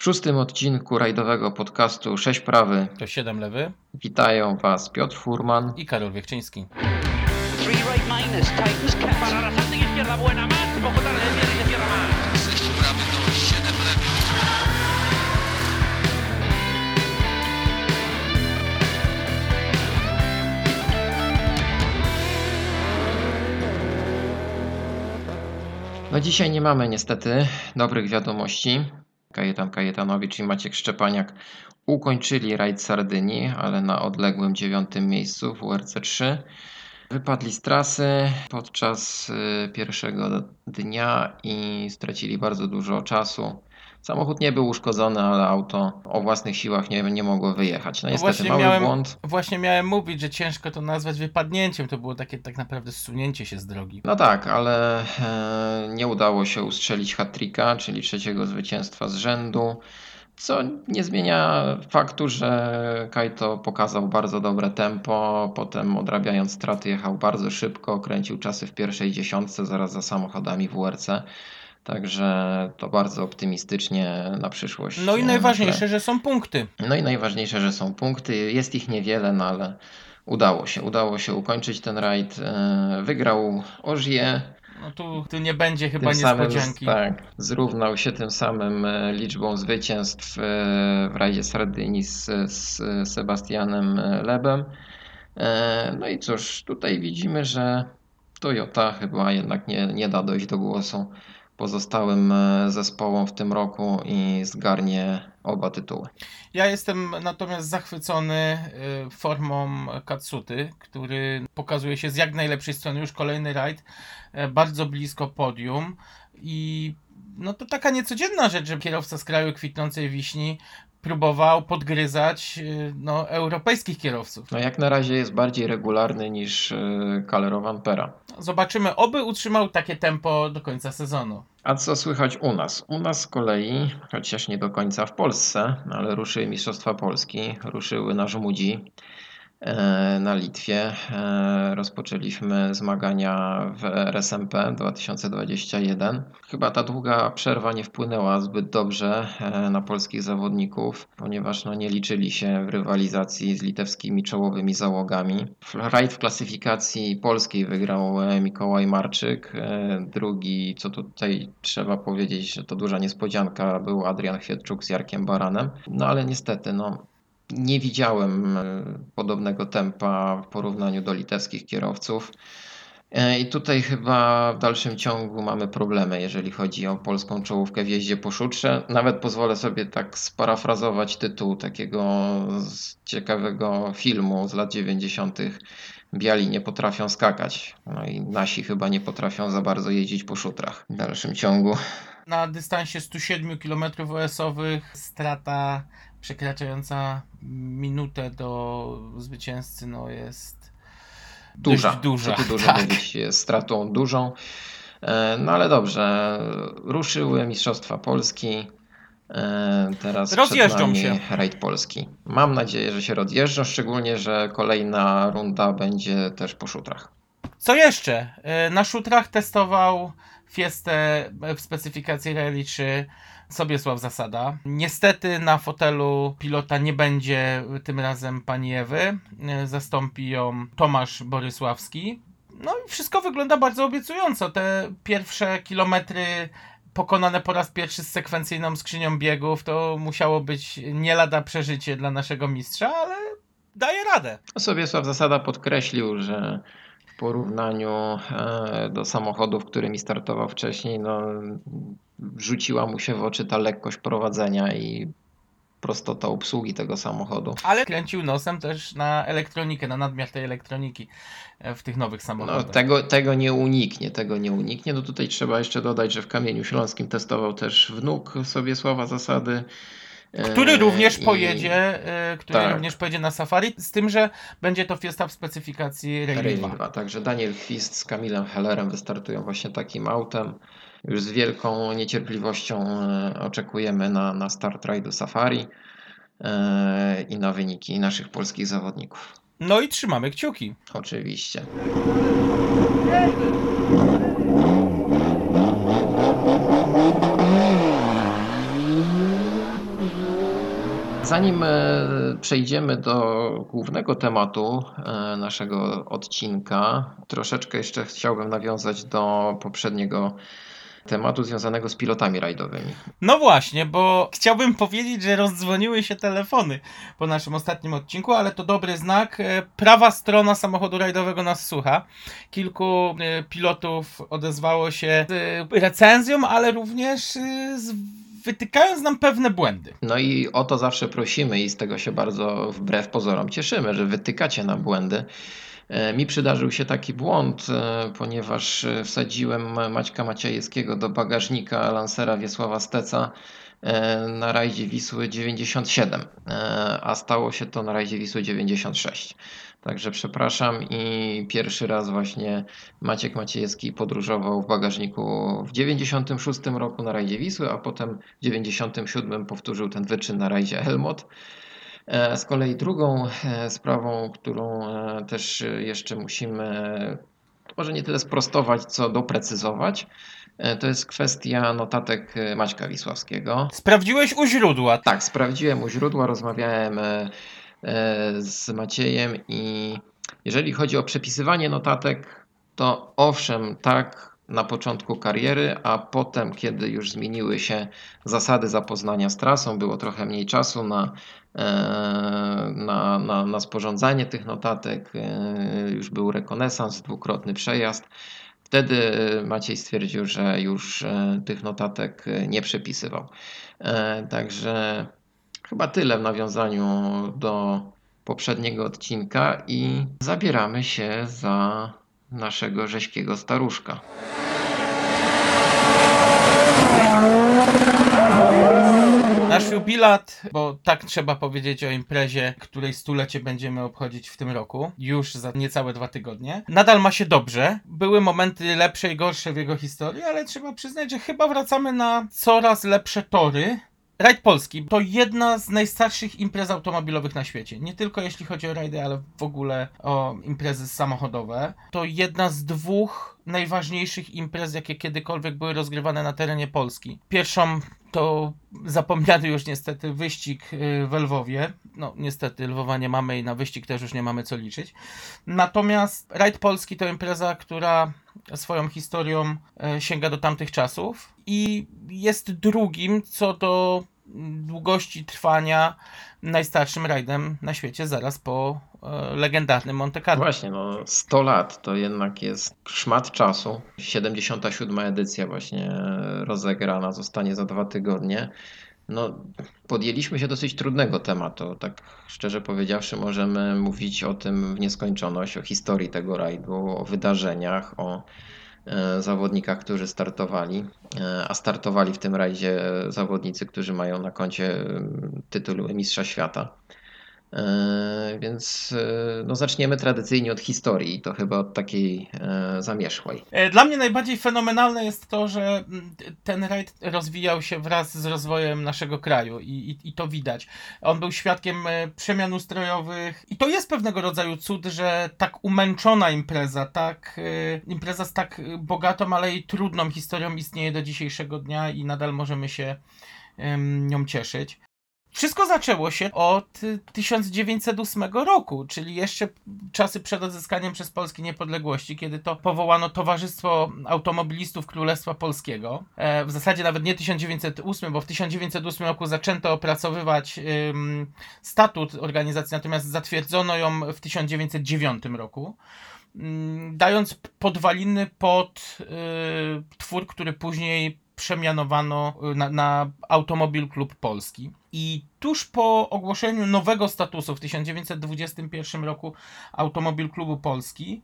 W szóstym odcinku rajdowego podcastu 6 prawy. To 7 lewy. Witają Was Piotr Furman. I Karol Wiechczyński. No dzisiaj nie mamy niestety dobrych wiadomości. Kajetan Kajetanowicz i Maciek Szczepaniak ukończyli rajd Sardynii, ale na odległym dziewiątym miejscu w WRC 3. Wypadli z trasy podczas y, pierwszego dnia i stracili bardzo dużo czasu. Samochód nie był uszkodzony, ale auto o własnych siłach nie, nie mogło wyjechać. No No niestety mały miałem, błąd. właśnie miałem mówić, że ciężko to nazwać wypadnięciem. To było takie tak naprawdę zsunięcie się z drogi. No tak, ale e, nie udało się ustrzelić hat-tricka, czyli trzeciego zwycięstwa z rzędu, co nie zmienia faktu, że Kaito pokazał bardzo dobre tempo, potem odrabiając straty jechał bardzo szybko, kręcił czasy w pierwszej dziesiątce zaraz za samochodami WRC. Także to bardzo optymistycznie na przyszłość. No i e, najważniejsze, myślę. że są punkty. No i najważniejsze, że są punkty. Jest ich niewiele, no ale udało się. Udało się ukończyć ten rajd. E, Wygrał Ożie. No tu, tu nie będzie chyba Tym samym, niespodzianki. tak, zrównał się tym samym e, liczbą zwycięstw w rajdzie Sardynii z, z Sebastianem Lebem. No i cóż, tutaj widzimy, że Toyota chyba jednak nie, nie da dojść do głosu pozostałym e, zespołom w tym roku i zgarnie oba tytuły. Ja jestem natomiast zachwycony y, formą Katsuty, który pokazuje się z jak najlepszej strony. Już kolejny rajd, e, bardzo blisko podium i no to taka niecodzienna rzecz, że kierowca z kraju kwitnącej wiśni próbował podgryzać y, no, europejskich kierowców. No jak na razie jest bardziej regularny niż e, Calero Pera. Zobaczymy, oby utrzymał takie tempo do końca sezonu. A co słychać u nas? U nas z kolei, chociaż nie do końca w Polsce, ale ruszyły Mistrzostwa Polski, ruszyły na Żmudzi na Litwie. E, Rozpoczęliśmy zmagania w RSMP 2021. Chyba ta długa przerwa nie wpłynęła zbyt dobrze e, na polskich zawodników, ponieważ no, nie liczyli się w rywalizacji z litewskimi czołowymi załogami. Rajd w klasyfikacji polskiej wygrał e, Mikołaj Marczyk. E, Drugi, co tutaj trzeba powiedzieć, że to duża niespodzianka, był Adrian Chwietczuk z Jarkiem Baranem. No ale niestety, no, nie widziałem e, podobnego tempa w porównaniu do litewskich kierowców. E, I tutaj chyba w dalszym ciągu mamy problemy, jeżeli chodzi o polską czołówkę w jeździe po szutrze. Nawet pozwolę sobie tak sparafrazować tytuł takiego ciekawego filmu z lat 90. Biali nie potrafią skakać. No i nasi chyba nie potrafią za bardzo jeździć po szutrach w dalszym ciągu. Na dystansie 107 km OS-owych strata przekraczająca minutę do zwycięzcy no jest Duża. duża. Co tu dużo tak. mówić, jest stratą dużą. E, No ale dobrze, ruszyły Mistrzostwa Polski. E, Teraz Rozjeżdżą przed nami się. rajd Polski. Mam nadzieję, że się rozjeżdżą, szczególnie, że kolejna runda będzie też po szutrach. Co jeszcze? E, Na szutrach testował Fiestę w specyfikacji Rally 3 Sobiesław Zasada. Niestety na fotelu pilota nie będzie tym razem pani Ewy. Zastąpi ją Tomasz Borysławski. No i wszystko wygląda bardzo obiecująco. Te pierwsze kilometry pokonane po raz pierwszy z sekwencyjną skrzynią biegów to musiało być nie lada przeżycie dla naszego mistrza, ale daje radę. Sobiesław Zasada podkreślił, że w porównaniu e, do samochodów, którymi startował wcześniej, no, rzuciła mu się w oczy ta lekkość prowadzenia i prostota obsługi tego samochodu. Ale kręcił nosem też na elektronikę, na nadmiar tej elektroniki e, w tych nowych No, samochodach. tego, tego nie uniknie, tego nie uniknie. No tutaj trzeba jeszcze dodać, że w Kamieniu Śląskim testował też wnuk Sobiesława Zasady. e, Który również pojedzie, e, który Tak. również pojedzie na safari, z tym, że będzie to Fiesta w specyfikacji Rally Rally 2. 2. Także Daniel Kwist z Kamilem Hellerem wystartują właśnie takim autem. Już z wielką niecierpliwością e, oczekujemy na, na start rajdu Safari e, i na wyniki naszych polskich zawodników. No i trzymamy kciuki. Oczywiście. Zanim e, przejdziemy do głównego tematu naszego odcinka, troszeczkę jeszcze chciałbym nawiązać do poprzedniego tematu związanego z pilotami rajdowymi. No właśnie, bo chciałbym powiedzieć, że rozdzwoniły się telefony po naszym ostatnim odcinku, ale to dobry znak. E, Prawa strona samochodu rajdowego nas słucha. Kilku e, pilotów odezwało się z e, recenzją, ale również z wytykając nam pewne błędy. No i o to zawsze prosimy i z tego się bardzo wbrew pozorom cieszymy, że wytykacie nam błędy. E, Mi przydarzył się taki błąd, e, ponieważ e, wsadziłem Maćka Maciejewskiego do bagażnika Lancera Wiesława Steca na rajdzie Wisły 97, e, a stało się to na rajdzie Wisły 96. Także przepraszam i pierwszy raz właśnie Maciek Maciejewski podróżował w bagażniku w 96 roku na rajdzie Wisły, a potem w 97 powtórzył ten wyczyn na rajdzie Helmut. E, Z kolei drugą e, sprawą, którą e, też jeszcze musimy może nie tyle sprostować, co doprecyzować, to jest kwestia notatek Maćka Wisławskiego. Sprawdziłeś u źródła. Tak, sprawdziłem u źródła, rozmawiałem z Maciejem i jeżeli chodzi o przepisywanie notatek, to owszem, tak na początku kariery, a potem, kiedy już zmieniły się zasady zapoznania z trasą, było trochę mniej czasu na, na, na, na sporządzanie tych notatek, e, już był rekonesans, dwukrotny przejazd. Wtedy Maciej stwierdził, że już e, tych notatek e, nie przepisywał. E, Także chyba tyle w nawiązaniu do poprzedniego odcinka i zabieramy się za naszego rześkiego staruszka. Nasz jubilat, bo tak trzeba powiedzieć o imprezie, której stulecie będziemy obchodzić w tym roku, już za niecałe dwa tygodnie, nadal ma się dobrze. Były momenty lepsze i gorsze w jego historii, ale trzeba przyznać, że chyba wracamy na coraz lepsze tory. Rajd Polski to jedna z najstarszych imprez automobilowych na świecie. Nie tylko jeśli chodzi o rajdy, ale w ogóle o imprezy samochodowe. To jedna z dwóch najważniejszych imprez, jakie kiedykolwiek były rozgrywane na terenie Polski. Pierwszą to zapomniany już niestety wyścig y, w Lwowie. No niestety Lwowa nie mamy i na wyścig też już nie mamy co liczyć. Natomiast Rajd Polski to impreza, która swoją historią e, sięga do tamtych czasów i jest drugim co do długości trwania najstarszym rajdem na świecie zaraz po e, legendarnym Monte Carlo. Właśnie, no 100 lat to jednak jest szmat czasu. 77. edycja właśnie rozegrana zostanie za dwa tygodnie. No, podjęliśmy się dosyć trudnego tematu. Tak szczerze powiedziawszy, możemy mówić o tym w nieskończoność, o historii tego rajdu, o wydarzeniach, o zawodnikach, którzy startowali, e, a startowali w tym rajdzie zawodnicy, którzy mają na koncie e, tytuł Mistrza Świata. E, Więc e, no, zaczniemy tradycyjnie od historii, i to chyba od takiej e, zamierzchłej. Dla mnie najbardziej fenomenalne jest to, że mm, ten rajd rozwijał się wraz z rozwojem naszego kraju i, i, i to widać. On był świadkiem przemian ustrojowych i to jest pewnego rodzaju cud, że tak umęczona impreza, tak impreza z tak bogatą, ale i trudną historią istnieje do dzisiejszego dnia i nadal możemy się nią cieszyć. Wszystko zaczęło się od y, 1908 roku, czyli jeszcze czasy przed odzyskaniem przez Polski niepodległości, kiedy to powołano Towarzystwo Automobilistów Królestwa Polskiego. E, w zasadzie nawet nie 1908, bo w 1908 roku zaczęto opracowywać statut organizacji, natomiast zatwierdzono ją w 1909 roku. Dając podwaliny pod y, twór, który później przemianowano y, na, na Automobil Klub Polski. I tuż po ogłoszeniu nowego statusu w 1921 roku Automobil Klubu Polski,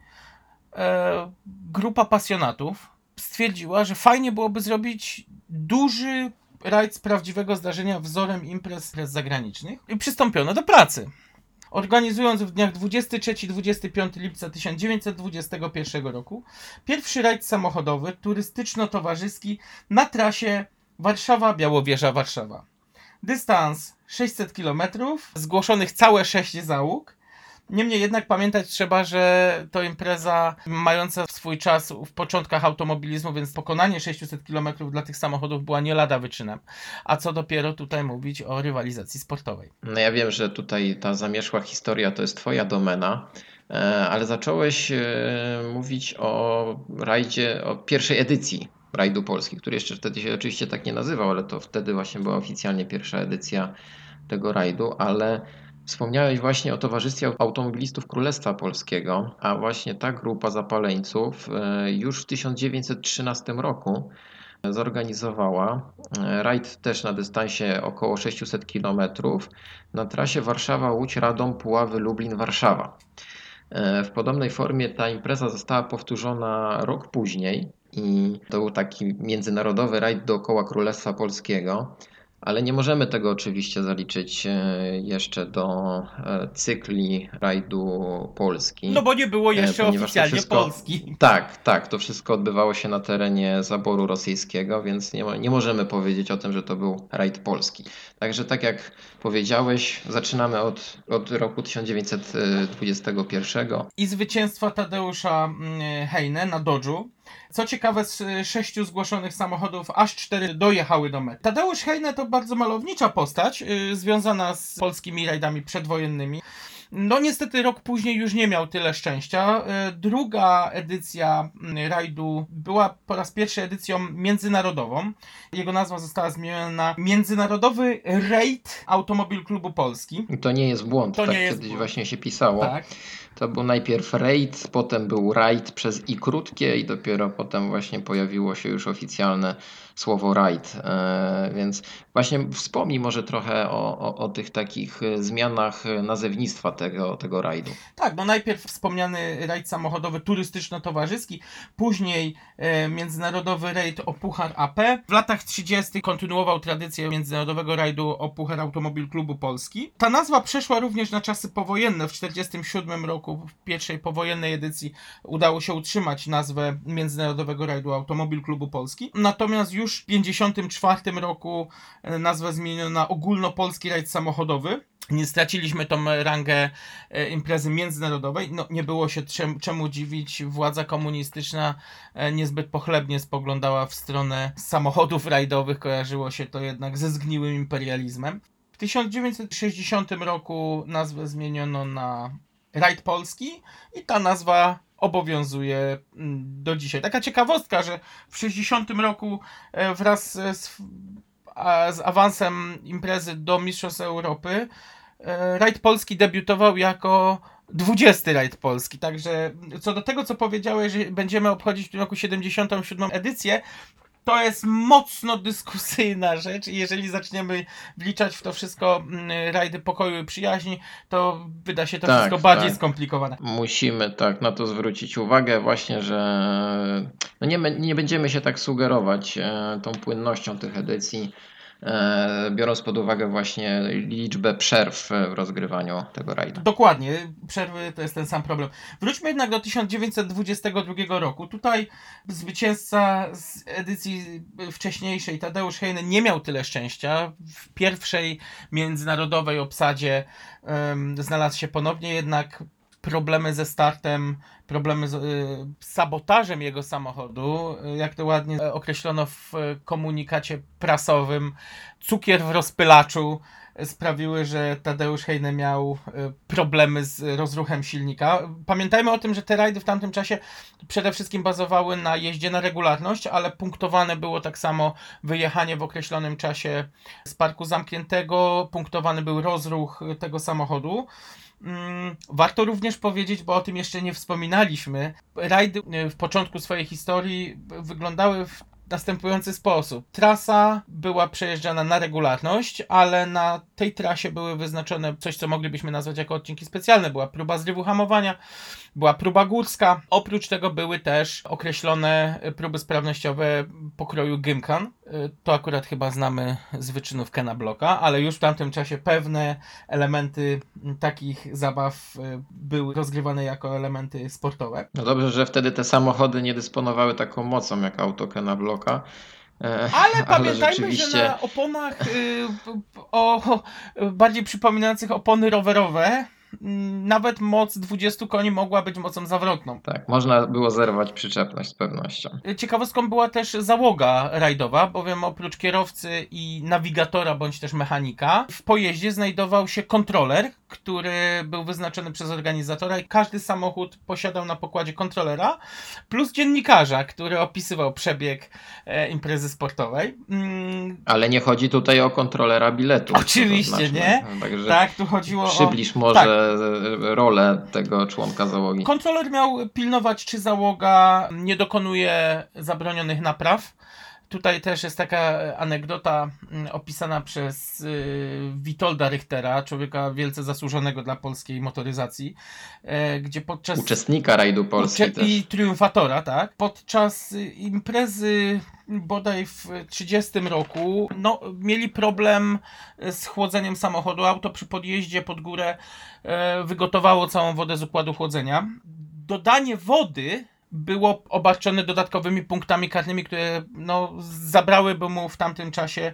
e, grupa pasjonatów stwierdziła, że fajnie byłoby zrobić duży rajd z prawdziwego zdarzenia wzorem imprez, imprez zagranicznych i przystąpiono do pracy. Organizując w dniach 23-25 lipca 1921 roku pierwszy rajd samochodowy turystyczno-towarzyski na trasie Warszawa-Białowieża-Warszawa. Dystans 600 km, zgłoszonych całe 6 załóg, Niemniej jednak pamiętać trzeba, że to impreza mająca swój czas w początkach automobilizmu, więc pokonanie 600 km dla tych samochodów była nie lada wyczynem. A co dopiero tutaj mówić o rywalizacji sportowej. No ja wiem, że tutaj ta zamierzchła historia to jest twoja domena, e, ale zacząłeś e, mówić o rajdzie, o pierwszej edycji rajdu Polski, który jeszcze wtedy się oczywiście tak nie nazywał, ale to wtedy właśnie była oficjalnie pierwsza edycja tego rajdu, ale Wspomniałeś właśnie o Towarzystwie Automobilistów Królestwa Polskiego, a właśnie ta grupa zapaleńców e, już w 1913 roku zorganizowała e, rajd też na dystansie około 600 km na trasie Warszawa-Łódź, Radom, Puławy, Lublin, Warszawa. E, w podobnej formie ta impreza została powtórzona rok później i to był taki międzynarodowy rajd dookoła Królestwa Polskiego. Ale nie możemy tego oczywiście zaliczyć e, jeszcze do e, cykli rajdu Polski. No bo nie było E, jeszcze oficjalnie wszystko- Polski. Tak, tak, to wszystko odbywało się na terenie zaboru rosyjskiego, więc nie, nie możemy powiedzieć o tym, że to był rajd polski. Także tak jak powiedziałeś, zaczynamy od, od roku 1921. I zwycięstwa Tadeusza mm, Heine na Dodżu. Co ciekawe, z y, sześciu zgłoszonych samochodów aż cztery dojechały do mety. Tadeusz Heine to bardzo malownicza postać, y, związana z polskimi rajdami przedwojennymi. No niestety rok później już nie miał tyle szczęścia. Y, Druga edycja mm, rajdu była po raz pierwszy edycją międzynarodową. Jego nazwa została zmieniona na Międzynarodowy Raid Automobil Klubu Polski. To nie jest błąd, To tak nie jest kiedyś błąd. właśnie się pisało. Tak. To był najpierw raid, potem był raid przez i krótkie i dopiero potem właśnie pojawiło się już oficjalne słowo raid. E, więc właśnie wspomnij może trochę o, o, o tych takich e, zmianach e, nazewnictwa tego, tego rajdu. Tak, no najpierw wspomniany rajd samochodowy turystyczno-towarzyski, później e, międzynarodowy rajd o Puchar AP. W latach 30. kontynuował tradycję międzynarodowego rajdu o Puchar Automobil Klubu Polski. Ta nazwa przeszła również na czasy powojenne. W 1947 roku, w pierwszej powojennej edycji, udało się utrzymać nazwę międzynarodowego rajdu Automobil Klubu Polski. Natomiast już w 1954 roku nazwę zmieniono na ogólnopolski rajd samochodowy. Nie straciliśmy tą rangę e, imprezy międzynarodowej. No, nie było się czem, czemu dziwić. Władza komunistyczna e, niezbyt pochlebnie spoglądała w stronę samochodów rajdowych. Kojarzyło się to jednak ze zgniłym imperializmem. W 1960 roku nazwę zmieniono na Rajd Polski i ta nazwa obowiązuje mm, do dzisiaj. Taka ciekawostka, że w 60 roku e, wraz z, a, z awansem imprezy do Mistrzostw Europy e, Rajd Polski debiutował jako 20 rajd Polski. Także co do tego, co powiedziałeś, że będziemy obchodzić w tym roku 77. edycję, to jest mocno dyskusyjna rzecz i jeżeli zaczniemy wliczać w to wszystko mm, rajdy pokoju i przyjaźni, to wyda się to Tak, wszystko bardziej tak. skomplikowane. Musimy tak na to zwrócić uwagę właśnie, że no nie, nie będziemy się tak sugerować e, tą płynnością tych edycji, biorąc pod uwagę właśnie liczbę przerw w rozgrywaniu tego rajdu. Dokładnie, przerwy to jest ten sam problem. Wróćmy jednak do 1922 roku. Tutaj zwycięzca z edycji wcześniejszej, Tadeusz Heine, nie miał tyle szczęścia. W pierwszej międzynarodowej obsadzie em, znalazł się ponownie, jednak problemy ze startem, problemy z y, sabotażem jego samochodu, y, jak to ładnie e, określono w e, komunikacie prasowym, cukier w rozpylaczu sprawiły, że Tadeusz Heine miał problemy z rozruchem silnika. Pamiętajmy o tym, że te rajdy w tamtym czasie przede wszystkim bazowały na jeździe na regularność, ale punktowane było tak samo wyjechanie w określonym czasie z parku zamkniętego, punktowany był rozruch tego samochodu. Mm, Warto również powiedzieć, bo o tym jeszcze nie wspominaliśmy, rajdy e, w początku swojej historii wyglądały w następujący sposób. Trasa była przejeżdżana na regularność, ale na tej trasie były wyznaczone coś, co moglibyśmy nazwać jako odcinki specjalne. Była próba zrywu hamowania, była próba górska. Oprócz tego były też określone próby sprawnościowe pokroju Gymkan. Y, To akurat chyba znamy z wyczynów Kena Bloka, ale już w tamtym czasie pewne elementy takich zabaw y, były rozgrywane jako elementy sportowe. No dobrze, że wtedy te samochody nie dysponowały taką mocą jak auto Kena Bloka. E, Ale pamiętajmy, że rzeczywiście- na oponach y, o, bardziej przypominających opony rowerowe mm, nawet moc 20 koni mogła być mocą zawrotną. Tak, można było zerwać przyczepność z pewnością. Ciekawostką była też załoga rajdowa, bowiem oprócz kierowcy i nawigatora bądź też mechanika, w pojeździe znajdował się kontroler, który był wyznaczony przez organizatora i każdy samochód posiadał na pokładzie kontrolera, plus dziennikarza, który opisywał przebieg e, imprezy sportowej. Mm, Ale nie chodzi tutaj o kontrolera biletu. Oczywiście, nie? Także tak, tu chodziło o... przybliż może rolę tego członka załogi. Kontroler miał pilnować, czy załoga nie dokonuje zabronionych napraw. Tutaj też jest taka anegdota mm, opisana przez y, Witolda Richtera, człowieka wielce zasłużonego dla polskiej motoryzacji, e, gdzie podczas... Uczestnika rajdu Polski Ucze-. I triumfatora, tak. Podczas imprezy bodaj w 30 roku, no, mieli problem z chłodzeniem samochodu. Auto przy podjeździe pod górę e, wygotowało całą wodę z układu chłodzenia. Dodanie wody było obarczone dodatkowymi punktami karnymi, które no, zabrałyby mu w tamtym czasie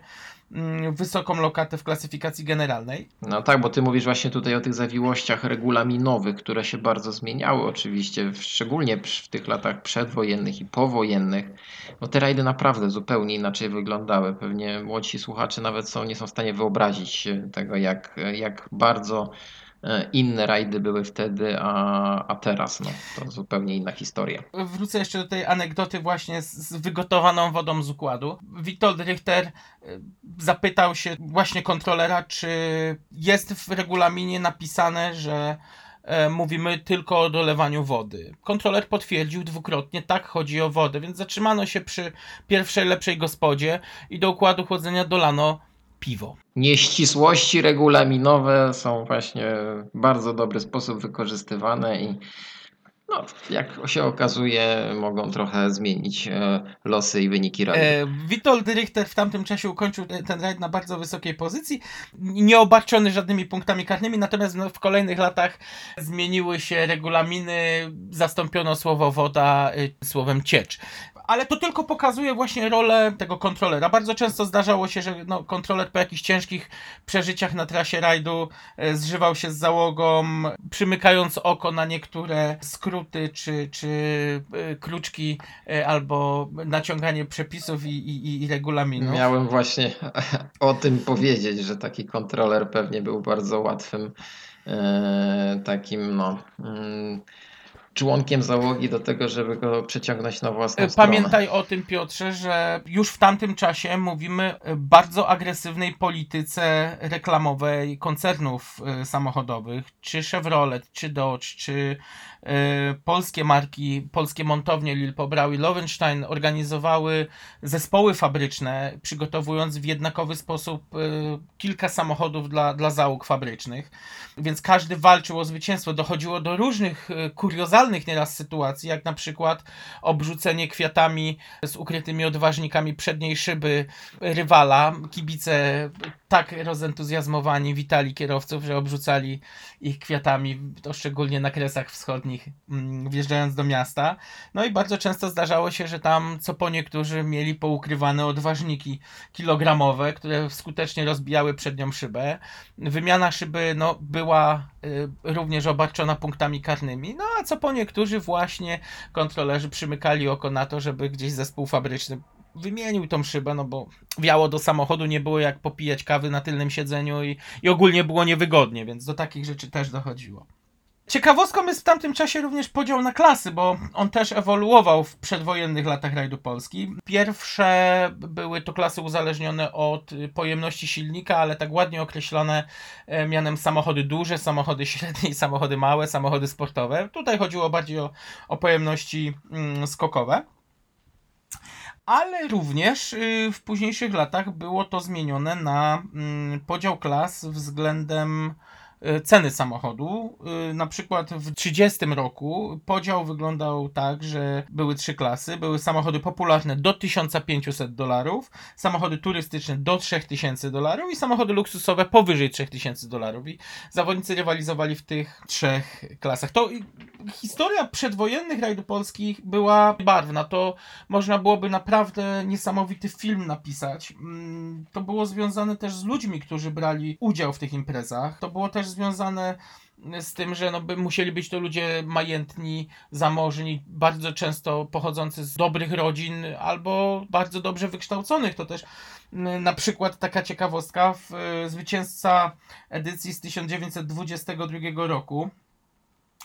mm, wysoką lokatę w klasyfikacji generalnej. No tak, bo ty mówisz właśnie tutaj o tych zawiłościach regulaminowych, które się bardzo zmieniały oczywiście, szczególnie w tych latach przedwojennych i powojennych. No te rajdy naprawdę zupełnie inaczej wyglądały. Pewnie młodsi słuchacze nawet są, nie są w stanie wyobrazić tego, jak, jak bardzo inne rajdy były wtedy, a, a teraz. No, to zupełnie inna historia. Wrócę jeszcze do tej anegdoty właśnie z, z wygotowaną wodą z układu. Witold Richter y, zapytał się właśnie kontrolera, czy jest w regulaminie napisane, że e, mówimy tylko o dolewaniu wody. Kontroler potwierdził dwukrotnie, tak chodzi o wodę, więc zatrzymano się przy pierwszej lepszej gospodzie i do układu chłodzenia dolano piwo. Nieścisłości regulaminowe są właśnie w bardzo dobry sposób wykorzystywane i no, jak się okazuje, mogą trochę zmienić e, losy i wyniki rajdu. E, Witold Richter w tamtym czasie ukończył ten, ten rajd na bardzo wysokiej pozycji, nie obarczony żadnymi punktami karnymi, natomiast w kolejnych latach zmieniły się regulaminy, zastąpiono słowo woda y, słowem ciecz. Ale to tylko pokazuje właśnie rolę tego kontrolera. Bardzo często zdarzało się, że no, kontroler po jakichś ciężkich przeżyciach na trasie rajdu e, zżywał się z załogą, przymykając oko na niektóre skróty czy, czy e, kruczki e, albo naciąganie przepisów i, i, i regulaminów. Miałem właśnie o tym powiedzieć, że taki kontroler pewnie był bardzo łatwym takim no, mm, członkiem załogi do tego, żeby go przeciągnąć na własną stronę. Pamiętaj o tym, Piotrze, że już w tamtym czasie mówimy o bardzo agresywnej polityce reklamowej koncernów e, samochodowych, czy Chevrolet, czy Dodge, czy e, polskie marki, polskie montownie Lil Brau i Lowenstein organizowały zespoły fabryczne, przygotowując w jednakowy sposób e, kilka samochodów dla, dla załóg fabrycznych. Więc każdy walczył o zwycięstwo. Dochodziło do różnych e, kuriozalnych nieraz sytuacji, jak na przykład obrzucenie kwiatami z ukrytymi odważnikami przedniej szyby rywala. Kibice tak rozentuzjazmowani witali kierowców, że obrzucali ich kwiatami, to szczególnie na kresach wschodnich, mm, wjeżdżając do miasta. No i bardzo często zdarzało się, że tam co po niektórzy mieli poukrywane odważniki kilogramowe, które skutecznie rozbijały przednią szybę. Wymiana szyby no, była y, również obarczona punktami karnymi, no a co po niektórzy właśnie kontrolerzy przymykali oko na to, żeby gdzieś zespół fabryczny wymienił tą szybę, no bo wiało do samochodu, nie było jak popijać kawy na tylnym siedzeniu i, i ogólnie było niewygodnie, więc do takich rzeczy też dochodziło. Ciekawostką jest w tamtym czasie również podział na klasy, bo on też ewoluował w przedwojennych latach rajdu Polski. Pierwsze były to klasy uzależnione od y, pojemności silnika, ale tak ładnie określone e, mianem samochody duże, samochody średnie i samochody małe, samochody sportowe. Tutaj chodziło bardziej o, o pojemności mm, skokowe. Ale również y, w późniejszych latach było to zmienione na mm, podział klas względem ceny samochodu. Y, Na przykład w 30 roku podział wyglądał tak, że były trzy klasy. Były samochody popularne do 1500 dolarów, samochody turystyczne do 3000 dolarów i samochody luksusowe powyżej 3000 dolarów. I zawodnicy rywalizowali w tych trzech klasach. To historia przedwojennych rajdów polskich była barwna. To można byłoby naprawdę niesamowity film napisać. Mm, To było związane też z ludźmi, którzy brali udział w tych imprezach. To było też związane z tym, że no, by musieli być to ludzie majętni, zamożni, bardzo często pochodzący z dobrych rodzin albo bardzo dobrze wykształconych. To też na przykład taka ciekawostka, w, y, zwycięzca edycji z 1922 roku,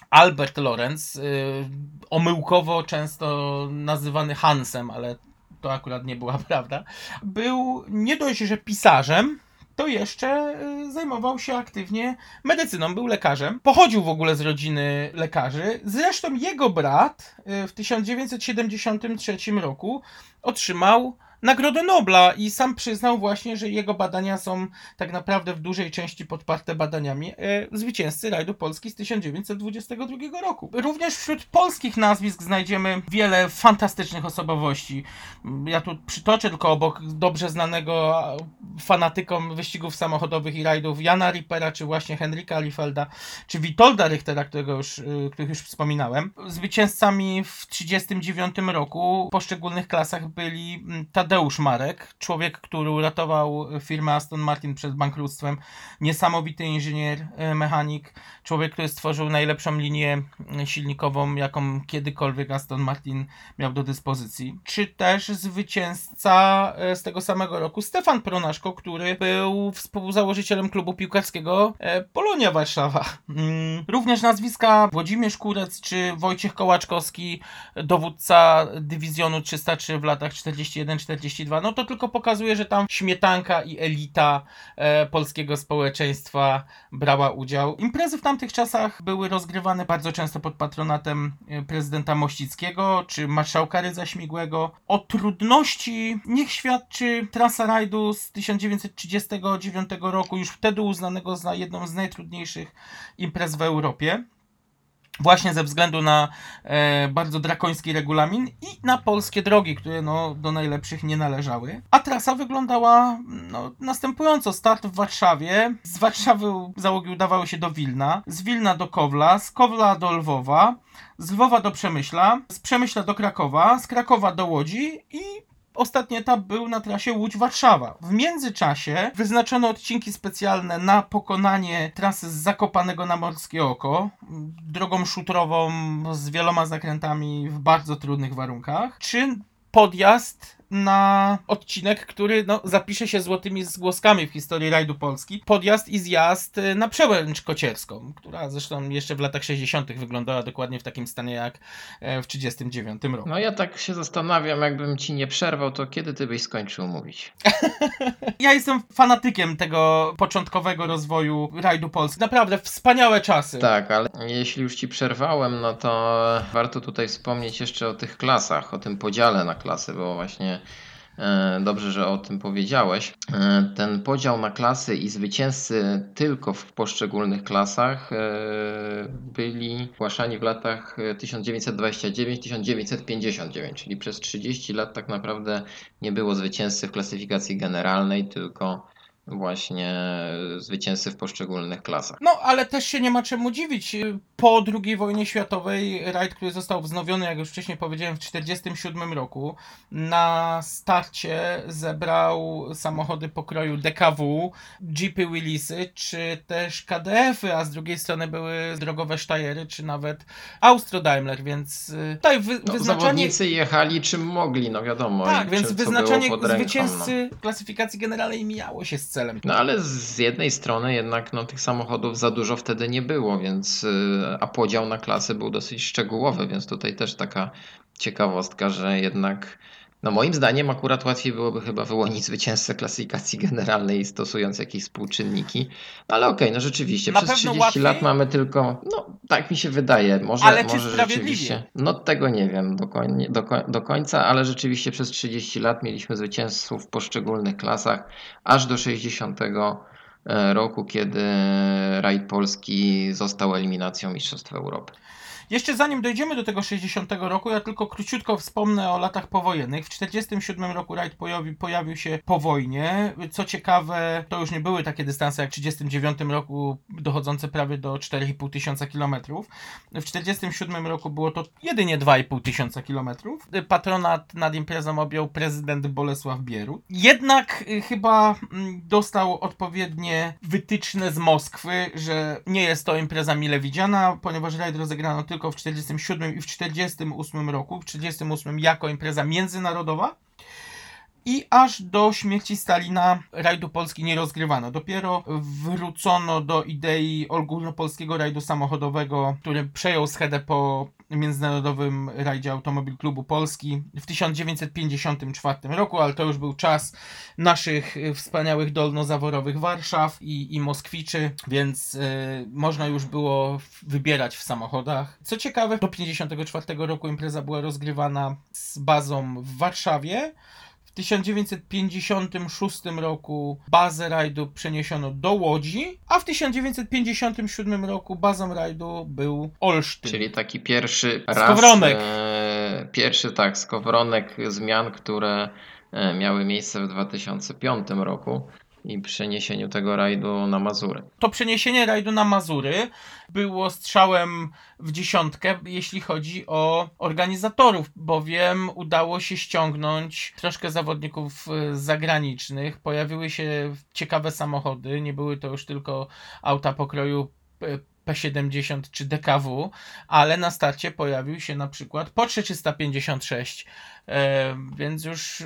Albert Lorenz, y, omyłkowo często nazywany Hansem, ale to akurat nie była prawda, był nie dość, że pisarzem, to jeszcze y, zajmował się aktywnie medycyną, był lekarzem. Pochodził w ogóle z rodziny lekarzy. Zresztą jego brat y, w 1973 roku otrzymał Nagrodę Nobla i sam przyznał właśnie, że jego badania są tak naprawdę w dużej części podparte badaniami e, zwycięzcy rajdu Polski z 1922 roku. Również wśród polskich nazwisk znajdziemy wiele fantastycznych osobowości. Ja tu przytoczę tylko obok dobrze znanego fanatykom wyścigów samochodowych i rajdów Jana Rippera, czy właśnie Henryka Liefelda, czy Witolda Richtera, którego już, y, których już wspominałem. Zwycięzcami w 1939 roku w poszczególnych klasach byli mm, Tadeusz Marek, człowiek, który uratował firmę Aston Martin przed bankructwem, niesamowity inżynier, y, mechanik, człowiek, który stworzył najlepszą linię y, silnikową, jaką kiedykolwiek Aston Martin miał do dyspozycji. Czy też zwycięzca z tego samego roku Stefan Pronaszko, który był współzałożycielem klubu piłkarskiego e, Polonia Warszawa. Mm, Również nazwiska Włodzimierz Kurec czy Wojciech Kołaczkowski, dowódca dywizjonu 303 w latach 41-42. No to tylko pokazuje, że tam śmietanka i elita e, polskiego społeczeństwa brała udział. Imprezy w tamtych czasach były rozgrywane bardzo często pod patronatem e, prezydenta Mościckiego czy marszałka Rydza Śmigłego. O trudności niech świadczy trasa rajdu z 1939 roku, już wtedy uznanego za jedną z najtrudniejszych imprez w Europie. Właśnie ze względu na e, bardzo drakoński regulamin i na polskie drogi, które no, do najlepszych nie należały. A trasa wyglądała no, następująco. Start w Warszawie. Z Warszawy załogi udawały się do Wilna, z Wilna do Kowla, z Kowla do Lwowa, z Lwowa do Przemyśla, z Przemyśla do Krakowa, z Krakowa do Łodzi i Ostatni etap był na trasie Łódź-Warszawa. W międzyczasie wyznaczono odcinki specjalne na pokonanie trasy z Zakopanego na Morskie Oko, drogą szutrową z wieloma zakrętami w bardzo trudnych warunkach, czy podjazd na odcinek, który no, zapisze się złotymi zgłoskami w historii rajdu Polski. Podjazd i zjazd y, na przełęcz kocierską, która zresztą jeszcze w latach 60. wyglądała dokładnie w takim stanie jak e, w 39 roku. No ja tak się zastanawiam, jakbym ci nie przerwał, to kiedy ty byś skończył mówić? Ja jestem fanatykiem tego początkowego rozwoju rajdu Polski. Naprawdę wspaniałe czasy. Tak, ale jeśli już ci przerwałem, no to warto tutaj wspomnieć jeszcze o tych klasach, o tym podziale na klasy, bo właśnie dobrze, że o tym powiedziałeś. E, Ten podział na klasy i zwycięzcy tylko w poszczególnych klasach e, byli zgłaszani w latach e, 1929-1959, czyli przez 30 lat tak naprawdę nie było zwycięzcy w klasyfikacji generalnej, tylko właśnie zwycięzcy w poszczególnych klasach. No, ale też się nie ma czemu dziwić. Po II wojnie światowej rajd, który został wznowiony, jak już wcześniej powiedziałem, w 1947 roku, na starcie zebrał samochody pokroju DKW, Jeepy Willisy, czy też KDF-y, a z drugiej strony były drogowe Steyery, czy nawet Austro Daimler, więc y, tutaj wy, No, wyznaczanie... zawodnicy jechali czym mogli, no wiadomo. Tak, więc pod ręką, zwycięzcy klasyfikacji generalnej mijało się z celem. No. ale z jednej strony jednak no, tych samochodów za dużo wtedy nie było, więc y, a podział na klasy był dosyć szczegółowy, więc tutaj też taka ciekawostka, że jednak no moim zdaniem akurat łatwiej byłoby chyba wyłonić zwycięzcę klasyfikacji generalnej stosując jakieś współczynniki. Ale okej, no rzeczywiście, Na przez pewno 30 łatwiej. lat mamy tylko, no tak mi się wydaje, może, Ale może rzeczywiście. No tego nie wiem do, koń, do, do końca, ale rzeczywiście przez 30 lat mieliśmy zwycięzców w poszczególnych klasach, aż do 60 e, roku, kiedy rajd polski został eliminacją Mistrzostw Europy. Jeszcze zanim dojdziemy do tego 60 roku, ja tylko króciutko wspomnę o latach powojennych. W 47 roku rajd pojawi, pojawił się po wojnie. Co ciekawe, to już nie były takie dystanse jak w 39 roku, dochodzące prawie do 4,5 tysiąca kilometrów. W 47 roku było to jedynie 2,5 tysiąca kilometrów. Patronat nad imprezą objął prezydent Bolesław Bierut. Jednak y, chyba mm, dostał odpowiednie wytyczne z Moskwy, że nie jest to impreza mile widziana, ponieważ rajd rozegrano tylko w 47 i w 48 roku, w 48 jako impreza międzynarodowa. I aż do śmierci Stalina rajdu Polski nie rozgrywano. Dopiero wrócono do idei ogólnopolskiego rajdu samochodowego, który przejął schedę po Międzynarodowym Rajdzie Automobil Klubu Polski w 1954 roku, ale to już był czas naszych y, wspaniałych dolnozaworowych Warszaw i, i Moskwiczy, więc y, można już było wybierać w samochodach. Co ciekawe, do 1954 roku impreza była rozgrywana z bazą w Warszawie. W 1956 roku bazę rajdu przeniesiono do Łodzi, a w 1957 roku bazą rajdu był Olsztyn. Czyli taki pierwszy raz. Skowronek. E, pierwszy tak, skowronek zmian, które e, miały miejsce w 2005 roku i przeniesieniu tego rajdu na Mazury. to przeniesienie rajdu na Mazury było strzałem w dziesiątkę, jeśli chodzi o organizatorów, bowiem udało się ściągnąć troszkę zawodników y, zagranicznych. Pojawiły się ciekawe samochody, nie były to już tylko auta pokroju y, P70 czy DKW, ale na starcie pojawił się na przykład Porsche 356, e, więc już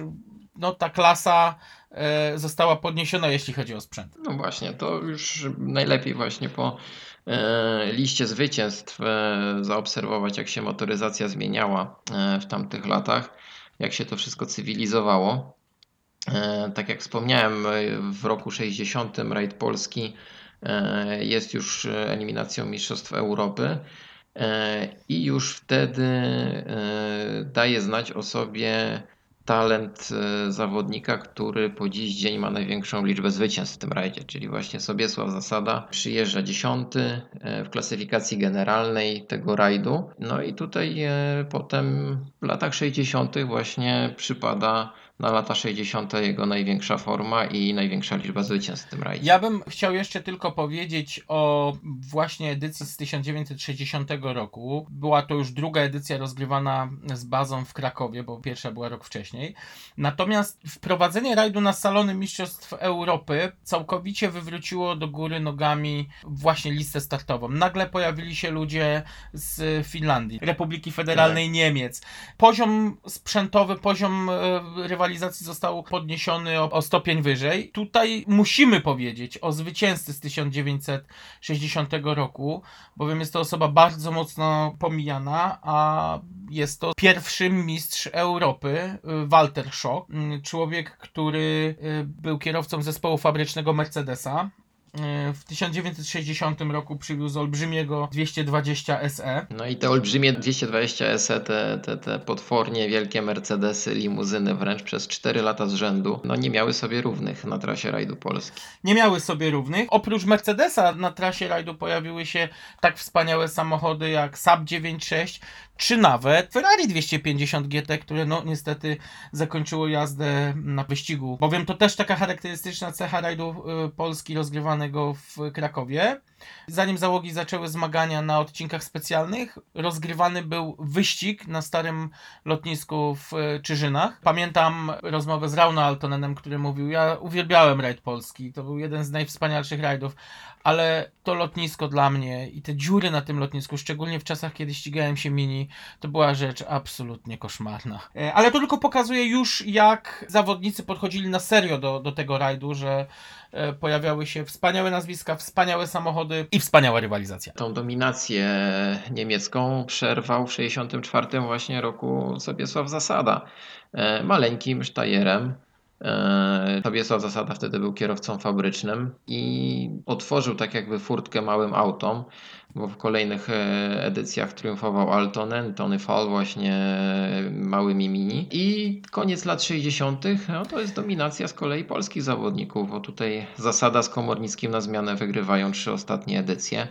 no, ta klasa e, została podniesiona, jeśli chodzi o sprzęt. No właśnie, to już najlepiej właśnie po e, liście zwycięstw e, zaobserwować, jak się motoryzacja zmieniała w tamtych latach, jak się to wszystko cywilizowało. Tak jak wspomniałem, w roku 60 rajd Polski jest już eliminacją Mistrzostw Europy i już wtedy daje znać o sobie talent e, zawodnika, który po dziś dzień ma największą liczbę zwycięstw w tym rajdzie, czyli właśnie Sobiesław Zasada przyjeżdża dziesiąty e, w klasyfikacji generalnej tego rajdu. No i tutaj e, potem w latach 60. właśnie przypada na lata 60. jego największa forma i największa liczba zwycięstw w tym rajdzie. Ja bym chciał jeszcze tylko powiedzieć o właśnie edycji z 1960 roku. Była to już druga edycja rozgrywana z bazą w Krakowie, bo pierwsza była rok wcześniej. Natomiast wprowadzenie rajdu na salony Mistrzostw Europy całkowicie wywróciło do góry nogami właśnie listę startową. Nagle pojawili się ludzie z Finlandii, Republiki Federalnej Niemiec. Poziom sprzętowy, poziom e, rywalizacji został podniesiony o, o stopień wyżej. Tutaj musimy powiedzieć o zwycięzcy z 1960 roku, bowiem jest to osoba bardzo mocno pomijana, a jest to pierwszy mistrz Europy, y, Walter Schock, y, człowiek, który y, był kierowcą zespołu fabrycznego Mercedesa. Y, W 1960 roku przywiózł olbrzymiego 220 SE. No i te olbrzymie 220 SE, te, te, te potwornie wielkie Mercedesy, limuzyny wręcz przez 4 lata z rzędu, no nie miały sobie równych na trasie rajdu Polski. nie miały sobie równych. Oprócz Mercedesa na trasie rajdu pojawiły się tak wspaniałe samochody jak Saab 9.6 czy nawet Ferrari 250 GT, które no niestety zakończyło jazdę na wyścigu. Bowiem to też taka charakterystyczna cecha rajdu y, Polski rozgrywanego w Krakowie. Zanim załogi zaczęły zmagania na odcinkach specjalnych, rozgrywany był wyścig na starym lotnisku w e, Czyżynach. Pamiętam rozmowę z Rauno Altonenem, który mówił, ja uwielbiałem rajd polski, to był jeden z najwspanialszych rajdów, ale to lotnisko dla mnie i te dziury na tym lotnisku, szczególnie w czasach, kiedy ścigałem się mini, to była rzecz absolutnie koszmarna. E, Ale to tylko pokazuje już, jak zawodnicy podchodzili na serio do, do tego rajdu, że pojawiały się wspaniałe nazwiska, wspaniałe samochody i wspaniała rywalizacja. Tą dominację niemiecką przerwał w 1964 właśnie roku Sobiesław Zasada. E, Maleńkim sztajerem. E, Sobiesław Zasada wtedy był kierowcą fabrycznym i otworzył tak jakby furtkę małym autom, bo w kolejnych e, edycjach triumfował Altonen, Tony Fall właśnie e, małymi mini. I koniec lat 60. No to jest dominacja z kolei polskich zawodników, bo tutaj Zasada z Komornickim na zmianę wygrywają trzy ostatnie edycje.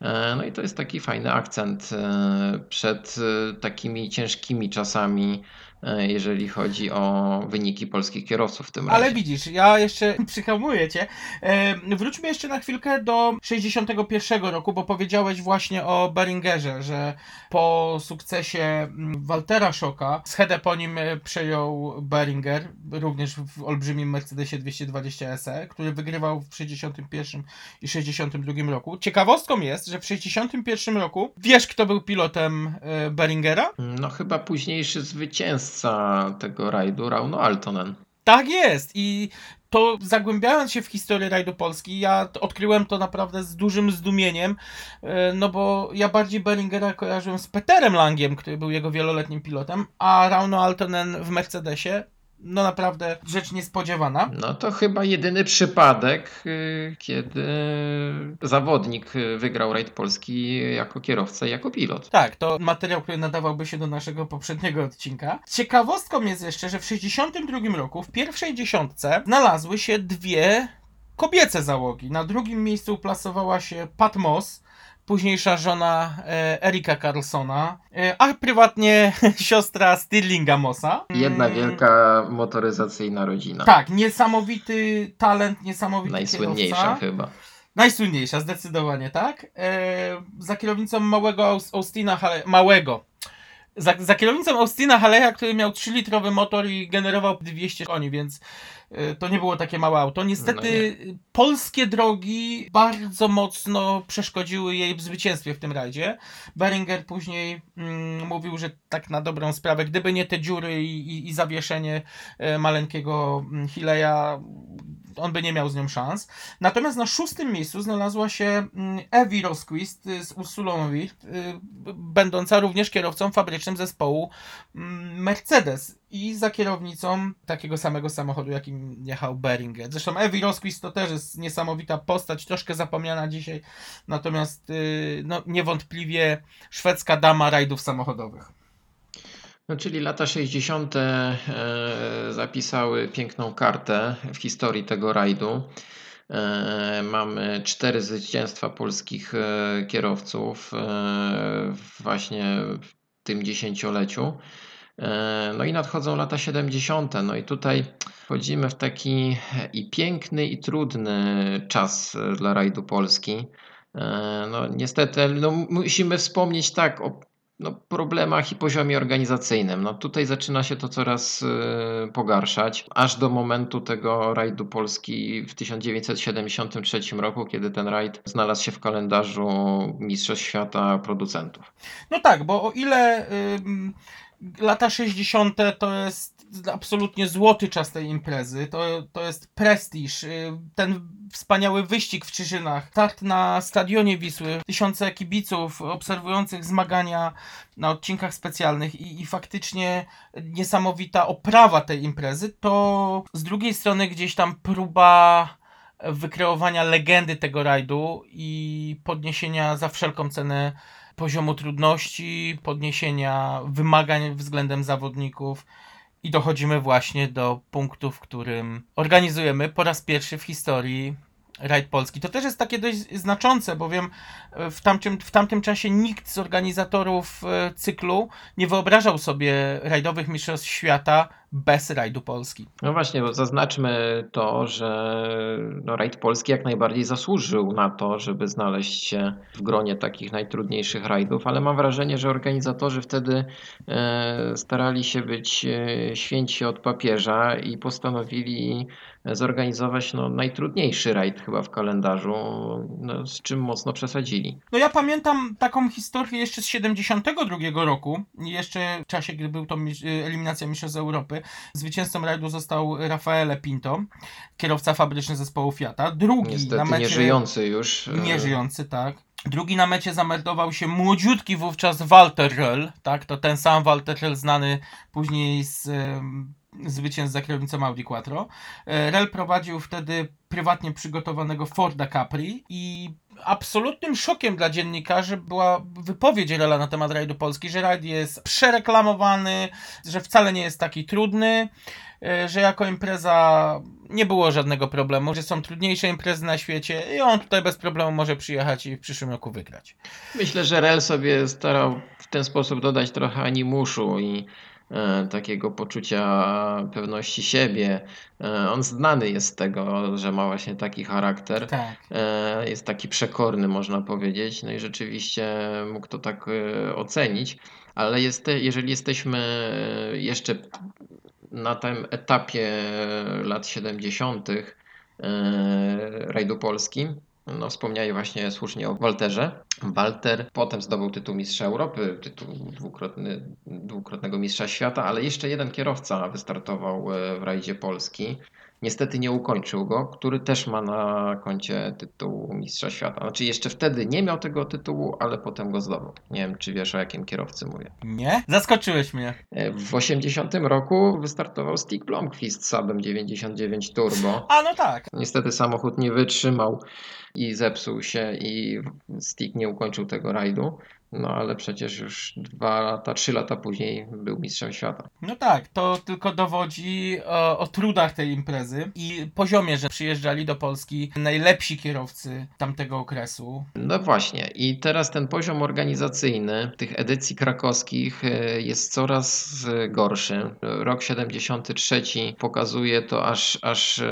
E, No i to jest taki fajny akcent e, przed e, takimi ciężkimi czasami e, jeżeli chodzi o wyniki polskich kierowców w tym Ale razie. widzisz, ja jeszcze przyhamuję cię. E, wróćmy jeszcze na chwilkę do 61 roku, bo powiedziałeś właśnie o Beringerze, że po sukcesie mm, Waltera Szoka z Hede po nim e, przejął Beringer, również w olbrzymim Mercedesie 220 SE, który wygrywał w 61 i 62 roku. Ciekawostką jest, że w 61 roku wiesz kto był pilotem e, Beringera? No chyba późniejszy zwycięzca tego rajdu, Rauno Altonen. Tak jest i to zagłębiając się w historię rajdu Polski, ja odkryłem to naprawdę z dużym zdumieniem, e, no bo ja bardziej Beringera kojarzyłem z Peterem Langiem, który był jego wieloletnim pilotem, a Rauno Altonen w Mercedesie, no naprawdę rzecz niespodziewana. No to chyba jedyny przypadek, y, kiedy zawodnik wygrał rajd polski jako kierowca i jako pilot. Tak, to materiał, który nadawałby się do naszego poprzedniego odcinka. Ciekawostką jest jeszcze, że w 62 roku w pierwszej dziesiątce znalazły się dwie kobiece załogi. Na drugim miejscu uplasowała się Pat Moss, późniejsza żona e, Erika Carlsona, e, a prywatnie siostra Stirlinga Mossa. Jedna Mm, wielka motoryzacyjna rodzina. Tak, niesamowity talent, niesamowity Najsłynniejsza kierowca. chyba. Najsłynniejsza, zdecydowanie, tak. E, za kierownicą małego Aus- Austina Hale, małego. Za, za kierownicą Austina Haleya, który miał 3-litrowy motor i generował 200 koni, więc to nie było takie małe auto. Niestety polskie drogi bardzo mocno przeszkodziły jej w zwycięstwie w tym rajdzie. Beringer później mm, mówił, że tak na dobrą sprawę, gdyby nie te dziury i, i, i zawieszenie e, maleńkiego mm, Hileya, on by nie miał z nią szans. Natomiast na szóstym miejscu znalazła się mm, Evi Rosquist y, z Ursulą y, będąca również kierowcą fabrycznym zespołu mm, Mercedes i za kierownicą takiego samego samochodu, jakim jechał Beringer. Zresztą Evi Rosquist to też jest niesamowita postać, troszkę zapomniana dzisiaj, natomiast y, no, niewątpliwie szwedzka dama rajdów samochodowych. No, czyli lata 60. e, zapisały piękną kartę w historii tego rajdu. E, Mamy cztery zwycięstwa polskich e, kierowców właśnie w tym dziesięcioleciu. E, No i nadchodzą lata 70. No i tutaj wchodzimy w taki i piękny, i trudny czas e, dla rajdu Polski. E, No niestety no, musimy wspomnieć tak o no, problemach i poziomie organizacyjnym. No, tutaj zaczyna się to coraz y, pogarszać, aż do momentu tego rajdu Polski w 1973 roku, kiedy ten rajd znalazł się w kalendarzu Mistrzostw Świata producentów. No tak, bo o ile ym, lata 60. to jest absolutnie złoty czas tej imprezy, to, to jest prestiż, y, ten wspaniały wyścig w Czyżynach, start na stadionie Wisły, tysiące kibiców obserwujących zmagania na odcinkach specjalnych i, i faktycznie niesamowita oprawa tej imprezy, to z drugiej strony gdzieś tam próba wykreowania legendy tego rajdu i podniesienia za wszelką cenę poziomu trudności, podniesienia wymagań względem zawodników. I dochodzimy właśnie do punktu, w którym organizujemy po raz pierwszy w historii rajd polski. To też jest takie dość znaczące, bowiem e, w tamtym, w tamtym czasie nikt z organizatorów e, cyklu nie wyobrażał sobie rajdowych mistrzostw świata bez rajdu Polski. No właśnie, bo zaznaczmy to, że no, rajd Polski jak najbardziej zasłużył na to, żeby znaleźć się w gronie takich najtrudniejszych rajdów, ale mam wrażenie, że organizatorzy wtedy e, starali się być e, święci od papieża i postanowili zorganizować no, najtrudniejszy rajd chyba w kalendarzu, no, z czym mocno przesadzili. No ja pamiętam taką historię jeszcze z 72 roku, jeszcze w czasie, gdy był to mis- eliminacja Mistrzostw Europy. Zwycięzcą rajdu został Rafaele Pinto, kierowca fabryczny zespołu Fiata. Drugi Niestety na mecie... nieżyjący już. e, Nieżyjący, tak. Drugi na mecie zameldował się młodziutki wówczas Walter Röll, tak, to ten sam Walter Röll znany później z em, zwycięstw za kierownicą Audi Quattro. E, Rell prowadził wtedy prywatnie przygotowanego Forda Capri i absolutnym szokiem dla dziennikarzy była wypowiedź Rella na temat rajdu Polski, że rajd jest przereklamowany, że wcale nie jest taki trudny, e, że jako impreza nie było żadnego problemu, że są trudniejsze imprezy na świecie i on tutaj bez problemu może przyjechać i w przyszłym roku wygrać. Myślę, że Rel sobie starał w ten sposób dodać trochę animuszu i takiego poczucia pewności siebie. E, On znany jest z tego, że ma właśnie taki charakter. Tak. E, Jest taki przekorny, można powiedzieć. No i rzeczywiście mógł to tak e, ocenić. Ale jest, jeżeli jesteśmy e, jeszcze na tym etapie lat 70. e, rajdu Polski, no wspomniałeś właśnie słusznie o Walterze. Walter potem zdobył tytuł Mistrza Europy, tytuł dwukrotny, dwukrotnego Mistrza Świata, ale jeszcze jeden kierowca wystartował e, w rajdzie Polski. Niestety nie ukończył go, który też ma na koncie tytuł Mistrza Świata. Znaczy jeszcze wtedy nie miał tego tytułu, ale potem go zdobył. Nie wiem, czy wiesz o jakim kierowcy mówię. Nie? Zaskoczyłeś mnie. E, W 80 roku wystartował Stig Blomqvist z Saabem 99 Turbo. A no tak. Niestety samochód nie wytrzymał i zepsuł się i Stig nie ukończył tego rajdu. No ale przecież już dwa lata, trzy lata później był mistrzem świata. No tak, to tylko dowodzi o, o trudach tej imprezy i poziomie, że przyjeżdżali do Polski najlepsi kierowcy tamtego okresu. No właśnie, i teraz ten poziom organizacyjny tych edycji krakowskich e, jest coraz e, gorszy. Rok 73 pokazuje to aż, aż e,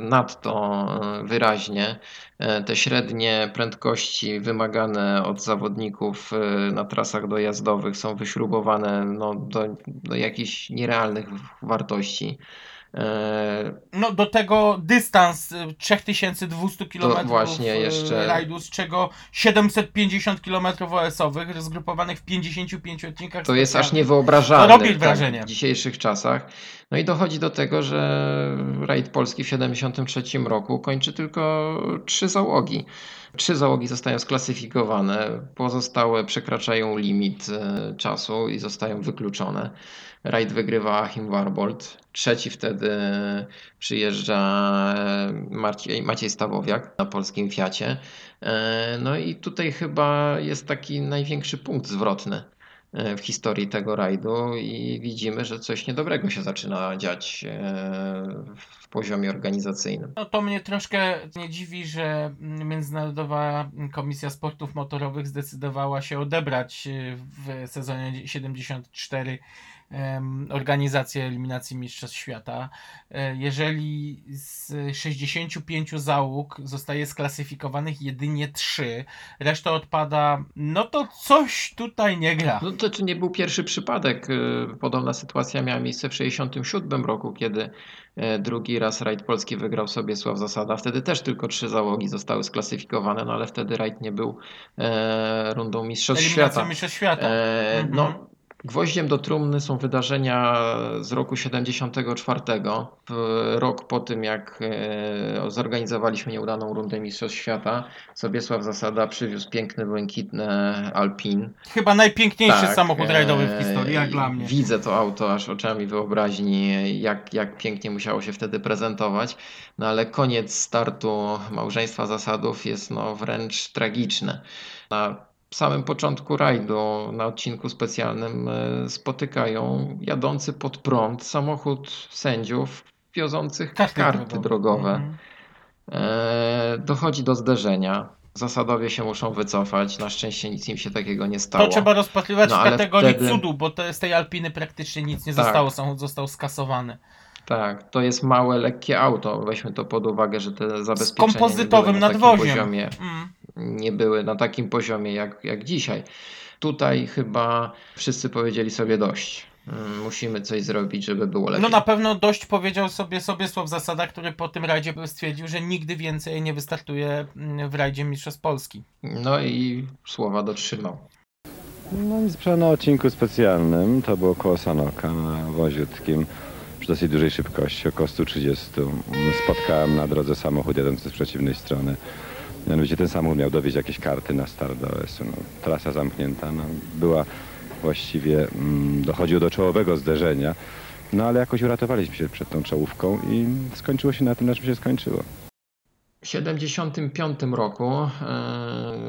nadto e, wyraźnie. E, Te średnie prędkości wymagane od zawodników e, na trasach dojazdowych są wyśrubowane no, do, do jakichś nierealnych wartości. No do tego dystans y, 3200 km właśnie jeszcze- rajdu, z czego 750 km OS-owych zgrupowanych w 55 odcinkach To jest aż niewyobrażalne To robi tak, wrażenie. w dzisiejszych czasach. No i dochodzi do tego, że rajd Polski w 73 roku kończy tylko trzy załogi. Trzy załogi zostają sklasyfikowane, pozostałe przekraczają limit e, czasu i zostają wykluczone. Rajd wygrywa Achim Warbold. Trzeci wtedy przyjeżdża Maciej Stawowiak na polskim Fiacie. E, No i tutaj chyba jest taki największy punkt zwrotny e, w historii tego rajdu i widzimy, że coś niedobrego się zaczyna dziać e, w poziomie organizacyjnym. No to mnie troszkę nie dziwi, że Międzynarodowa Komisja Sportów Motorowych zdecydowała się odebrać w sezonie 74 em, organizację eliminacji Mistrzostw Świata. E, Jeżeli z 65 załóg zostaje sklasyfikowanych jedynie 3, reszta odpada, no to coś tutaj nie gra. No to czy nie był pierwszy przypadek? E, Podobna sytuacja miała miejsce w 67 roku, kiedy e, drugi raz rajd polski wygrał sobie Sław Zasada. Wtedy też tylko trzy załogi zostały sklasyfikowane, no ale wtedy rajd nie był rundą Mistrzostw Eliminacja Świata. Mistrzostw Świata. E, Mhm. No, gwoździem do trumny są wydarzenia z roku 74. W rok po tym, jak e, zorganizowaliśmy nieudaną rundę Mistrzostw Świata, Sobiesław Zasada przywiózł piękny, błękitny Alpin. Chyba najpiękniejszy Tak, samochód rajdowy w e, historii, jak dla mnie. Widzę to auto aż oczami wyobraźni, jak, jak pięknie musiało się wtedy prezentować. No ale koniec startu małżeństwa zasadów jest no wręcz tragiczny. Na samym początku rajdu, na odcinku specjalnym, e, spotykają jadący pod prąd samochód sędziów wiozących karty, drogowe. Mhm. E, dochodzi do zderzenia. Zasadowie się muszą wycofać. Na szczęście nic im się takiego nie stało. To trzeba rozpatrywać No, w kategorii wtedy- cudu, bo to z tej Alpiny praktycznie nic nie Tak. zostało, samochód został skasowany. Tak, to jest małe, lekkie auto. Weźmy to pod uwagę, że te Z zabezpieczenia kompozytowym na nadwoziem. poziomie, Mm. Nie były na takim poziomie jak, jak dzisiaj. Tutaj chyba wszyscy powiedzieli sobie dość. Mm, Musimy coś zrobić, żeby było lepiej. No na pewno dość powiedział sobie Sobiesław Zasada, który po tym rajdzie stwierdził, że nigdy więcej nie wystartuje mm, w rajdzie Mistrzostw Polski. No i słowa dotrzymał. No i sprzedano na odcinku specjalnym, to było koło Sanoka na woziutkim przy dosyć dużej szybkości, około 130. Spotkałem na drodze samochód jadący z przeciwnej strony. Mianowicie ten samochód miał dowieźć jakieś karty na start do OS-u. No, trasa zamknięta, no, była właściwie, mm, dochodziło do czołowego zderzenia, no ale jakoś uratowaliśmy się przed tą czołówką i skończyło się na tym, na czym się skończyło. W 1975 roku e,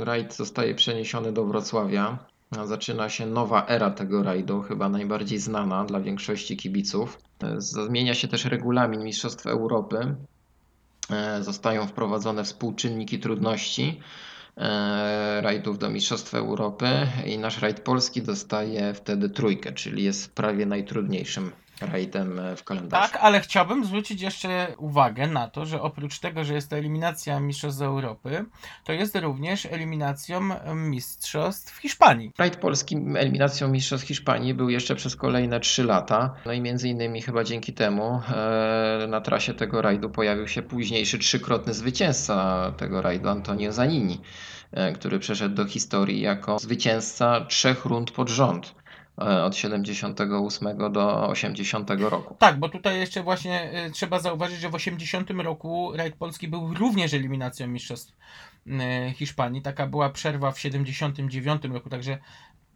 rajd zostaje przeniesiony do Wrocławia. Zaczyna się nowa era tego rajdu, chyba najbardziej znana dla większości kibiców. E, Zmienia się też regulamin Mistrzostw Europy. E, Zostają wprowadzone współczynniki trudności. e, rajdów do Mistrzostw Europy i nasz rajd polski dostaje wtedy trójkę, czyli jest prawie najtrudniejszym rajdem e, w kalendarzu. Tak, ale chciałbym zwrócić jeszcze uwagę na to, że oprócz tego, że jest to eliminacja Mistrzostw Europy, to jest również eliminacją Mistrzostw Hiszpanii. Rajd polski eliminacją Mistrzostw Hiszpanii był jeszcze przez kolejne 3 lata. No i między innymi chyba dzięki temu e, na trasie tego rajdu pojawił się późniejszy trzykrotny zwycięzca tego rajdu, Antonio Zanini, e, który przeszedł do historii jako zwycięzca trzech rund pod rząd od 78 do 80 roku. Tak, bo tutaj jeszcze właśnie y, trzeba zauważyć, że w 80 roku rajd polski był również eliminacją Mistrzostw y, Hiszpanii. Taka była przerwa w 79 roku, także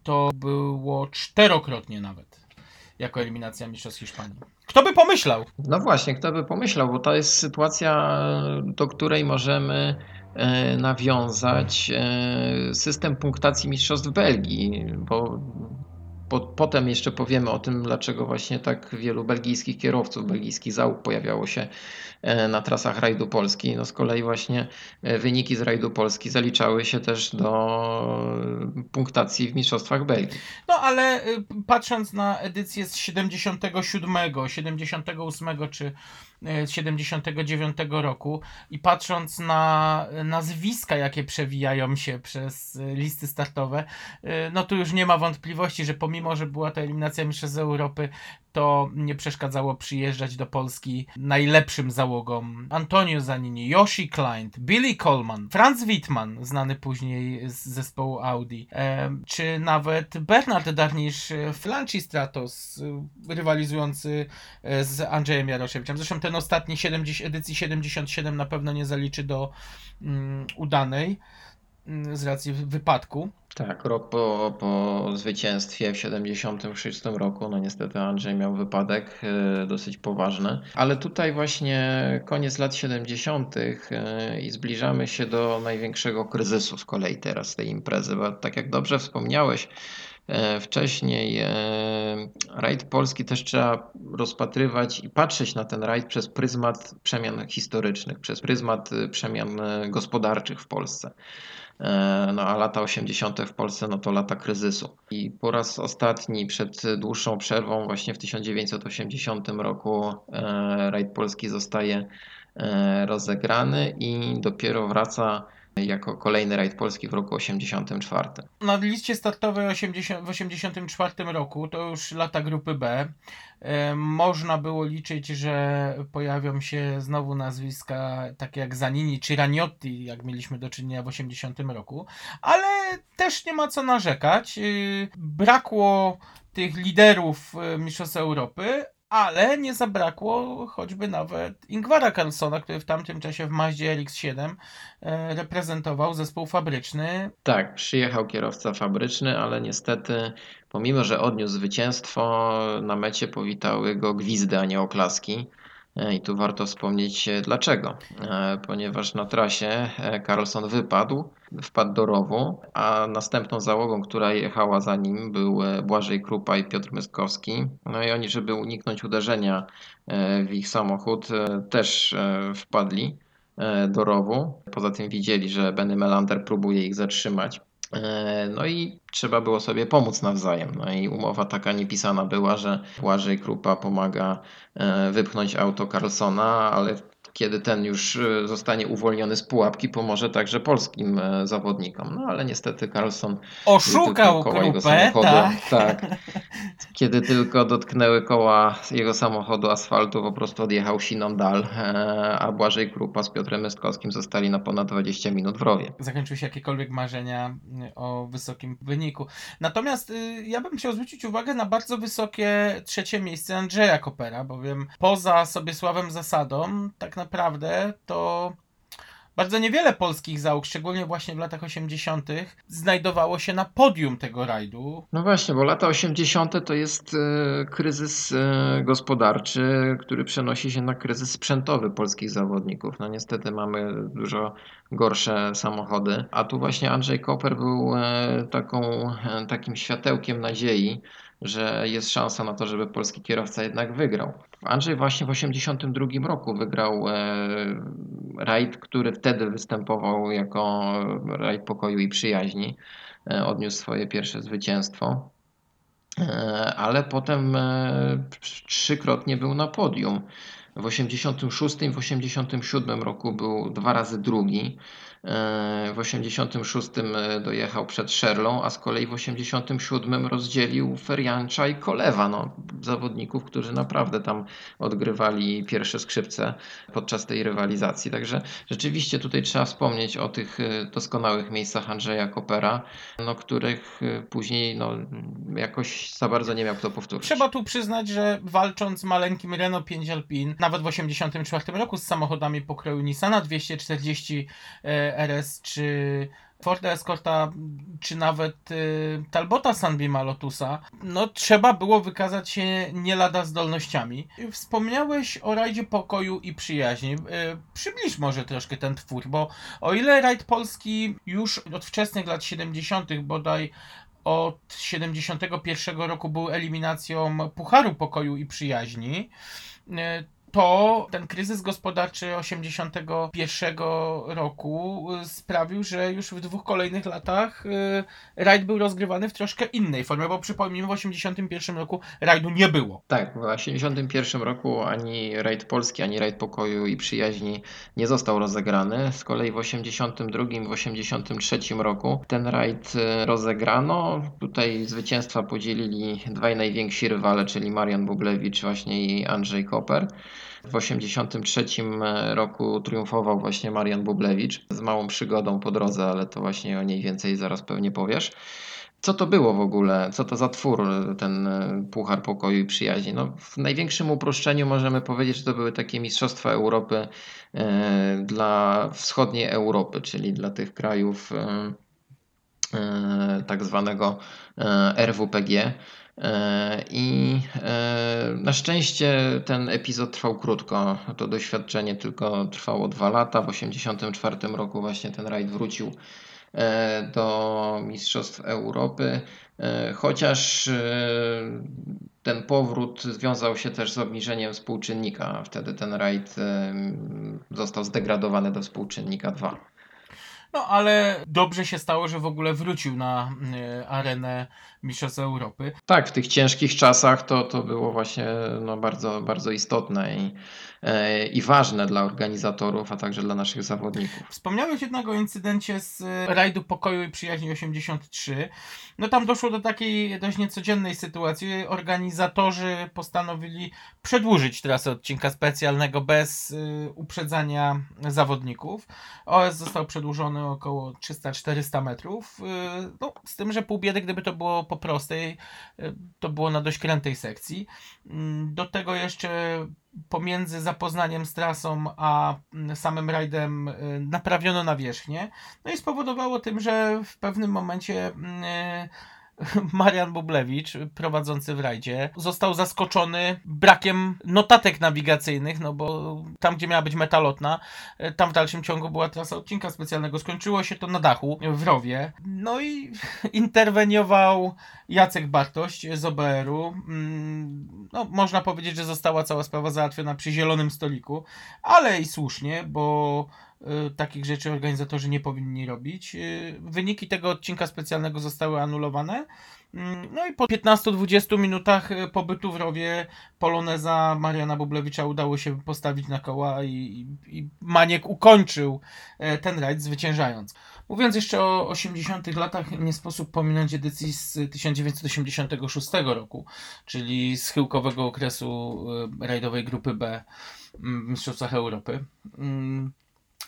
to było czterokrotnie nawet jako eliminacja Mistrzostw Hiszpanii. Kto by pomyślał? No właśnie, kto by pomyślał, bo to jest sytuacja, do której możemy e, nawiązać e, system punktacji mistrzostw Belgii, bo po, potem jeszcze powiemy o tym, dlaczego właśnie tak wielu belgijskich kierowców, belgijskich załóg pojawiało się e, na trasach rajdu Polski. No z kolei właśnie e, wyniki z rajdu Polski zaliczały się też do punktacji w mistrzostwach Belgii. No ale y, patrząc na edycję z 77, 78 czy y, 79 roku i patrząc na nazwiska, jakie przewijają się przez y, listy startowe, y, no tu już nie ma wątpliwości, że pomimo, że była to eliminacja Mistrzostw Europy, to nie przeszkadzało przyjeżdżać do Polski najlepszym załogom. Antonio Zanini, Yoshi Klein, Billy Coleman, Franz Wittmann, znany później z zespołu Audi, e, czy nawet Bernard Darnisz, e, Flanci Stratos, e, rywalizujący e, z Andrzejem Jaroszewiczem. Zresztą ten ostatni 70, edycji 77 na pewno nie zaliczy do mm, udanej mm, z racji wy- wypadku. Tak, rok po, po zwycięstwie w 76 roku, no niestety Andrzej miał wypadek e, dosyć poważny, ale tutaj właśnie koniec lat 70. e, i zbliżamy się do największego kryzysu z kolei teraz tej imprezy, bo tak jak dobrze wspomniałeś, wcześniej e, rajd polski też trzeba rozpatrywać i patrzeć na ten rajd przez pryzmat przemian historycznych, przez pryzmat e, przemian e, gospodarczych w Polsce. E, No a lata 80. w Polsce no to lata kryzysu. I po raz ostatni przed dłuższą przerwą właśnie w 1980 roku e, rajd polski zostaje e, rozegrany i dopiero wraca jako kolejny rajd polski w roku 84. Na liście startowej 80, w 1984 roku, to już lata grupy B, e, można było liczyć, że pojawią się znowu nazwiska takie jak Zanini czy Raniotti, jak mieliśmy do czynienia w 80 roku, ale też nie ma co narzekać. Y, Brakło tych liderów y, Mistrzostw Europy, ale nie zabrakło choćby nawet Ingvara Carlsona, który w tamtym czasie w Mazdzie RX-7 e, reprezentował zespół fabryczny Tak, przyjechał kierowca fabryczny, ale niestety, pomimo że odniósł zwycięstwo, na mecie powitały go gwizdy, a nie oklaski. E, I tu warto wspomnieć e, dlaczego. E, Ponieważ na trasie Carlson wypadł, wpadł do rowu, a następną załogą, która jechała za nim, był Błażej Krupa i Piotr Myskowski. No i oni, żeby uniknąć uderzenia w ich samochód, też wpadli do rowu. Poza tym widzieli, że Benny Melander próbuje ich zatrzymać. E, No i trzeba było sobie pomóc nawzajem. No i umowa taka niepisana była, że Błażej Krupa pomaga e, wypchnąć auto Carlsona, ale kiedy ten już e, zostanie uwolniony z pułapki, pomoże także polskim e, zawodnikom. No ale niestety Carlson oszukał koła jego grupę, samochodu, tak. tak. Kiedy tylko dotknęły koła jego samochodu asfaltu, po prostu odjechał siną dal, e, a Błażej Krupa z Piotrem Mystkowskim zostali na ponad 20 minut w rowie. zakończyły się jakiekolwiek marzenia y, o wysokim wyniku. Natomiast y, ja bym chciał zwrócić uwagę na bardzo wysokie trzecie miejsce Andrzeja Kopera, bowiem poza sobie sławem zasadą, tak naprawdę to bardzo niewiele polskich załóg, szczególnie właśnie w latach 80., znajdowało się na podium tego rajdu. No właśnie, bo lata 80. to jest e, kryzys e, gospodarczy, który przenosi się na kryzys sprzętowy polskich zawodników. No niestety mamy dużo gorsze samochody, a tu właśnie Andrzej Koper był e, taką, takim światełkiem nadziei, że jest szansa na to, żeby polski kierowca jednak wygrał. Andrzej właśnie w 82 roku wygrał e, rajd, który wtedy występował jako rajd pokoju i przyjaźni, e, odniósł swoje pierwsze zwycięstwo. E, Ale potem trzykrotnie był na podium. W 86 i w 87 roku był dwa razy drugi. E, W 86 dojechał przed Szerlą, a z kolei w 87 rozdzielił Feriancza i Kolewa, no, zawodników, którzy naprawdę tam odgrywali pierwsze skrzypce podczas tej rywalizacji. Także rzeczywiście tutaj trzeba wspomnieć o tych e, doskonałych miejscach Andrzeja Kopera, no, których e, później no, jakoś za bardzo nie miał kto powtórzyć. Trzeba tu przyznać, że walcząc z maleńkim Renault 5 Alpine, nawet w 1984 roku z samochodami pokroju Nissana 240 e, RS czy Forda Escorta, czy nawet e, Talbota Sunbeama Lotusa, no trzeba było wykazać się nie lada zdolnościami. Wspomniałeś o rajdzie pokoju i przyjaźni. E, Przybliż może troszkę ten twór, bo o ile rajd polski już od wczesnych lat 70. bodaj od 71 roku był eliminacją Pucharu Pokoju i Przyjaźni, e, to ten kryzys gospodarczy 81 roku e, sprawił, że już w dwóch kolejnych latach e, rajd był rozgrywany w troszkę innej formie, bo przypomnijmy, w 81 roku rajdu nie było. Tak, w 1981 roku ani rajd polski, ani rajd pokoju i przyjaźni nie został rozegrany. Z kolei w 1982 i w 1983 roku ten rajd e, rozegrano. Tutaj zwycięstwa podzielili dwaj najwięksi rywale, czyli Marian Bublewicz właśnie i Andrzej Koper. W 1983 roku triumfował właśnie Marian Bublewicz z małą przygodą po drodze, ale to właśnie o niej więcej zaraz pewnie powiesz. Co to było w ogóle? Co to za twór, ten e, Puchar Pokoju i Przyjaźni? No, w największym uproszczeniu możemy powiedzieć, że to były takie Mistrzostwa Europy e, dla wschodniej Europy, czyli dla tych krajów e, e, tak zwanego e, RWPG. E, I e, na szczęście ten epizod trwał krótko. To doświadczenie tylko trwało dwa lata. W 1984 roku właśnie ten rajd wrócił e, do Mistrzostw Europy, chociaż ten powrót związał się też z obniżeniem współczynnika. Wtedy ten rajd został zdegradowany do współczynnika 2. No ale dobrze się stało, że w ogóle wrócił na e, arenę Mistrzostw Europy. Tak, w tych ciężkich czasach to, to było właśnie no, bardzo, bardzo istotne i, i ważne dla organizatorów, a także dla naszych zawodników. Wspomniałeś jednak o incydencie z e, rajdu pokoju i przyjaźni 83. No tam doszło do takiej dość niecodziennej sytuacji. Organizatorzy postanowili przedłużyć trasę odcinka specjalnego bez y, uprzedzania zawodników. OS został przedłużony około 300-400 metrów. Y, no, z tym, że pół biedy, gdyby to było po prostej, y, to było na dość krętej sekcji. Mm, Do tego jeszcze pomiędzy zapoznaniem z trasą a mm, samym rajdem y, naprawiono nawierzchnię. No i spowodowało tym, że w pewnym momencie mm, Marian Bublewicz, prowadzący w rajdzie, został zaskoczony brakiem notatek nawigacyjnych, no bo tam, gdzie miała być metalotna, y, tam w dalszym ciągu była trasa odcinka specjalnego. Skończyło się to na dachu w rowie. No i interweniował Jacek Bartość z OBR-u. Mm, No, można powiedzieć, że została cała sprawa załatwiona przy zielonym stoliku, ale i słusznie, bo takich rzeczy organizatorzy nie powinni robić. Y, Wyniki tego odcinka specjalnego zostały anulowane. Mm, No i po 15-20 minutach y, pobytu w rowie Poloneza Mariana Bublewicza udało się postawić na koła i, i, i Maniek ukończył e, ten rajd zwyciężając. Mówiąc jeszcze o 80 latach, nie sposób pominąć edycji z 1986 roku, czyli schyłkowego okresu y, rajdowej grupy B mm, w Mistrzostwach Europy.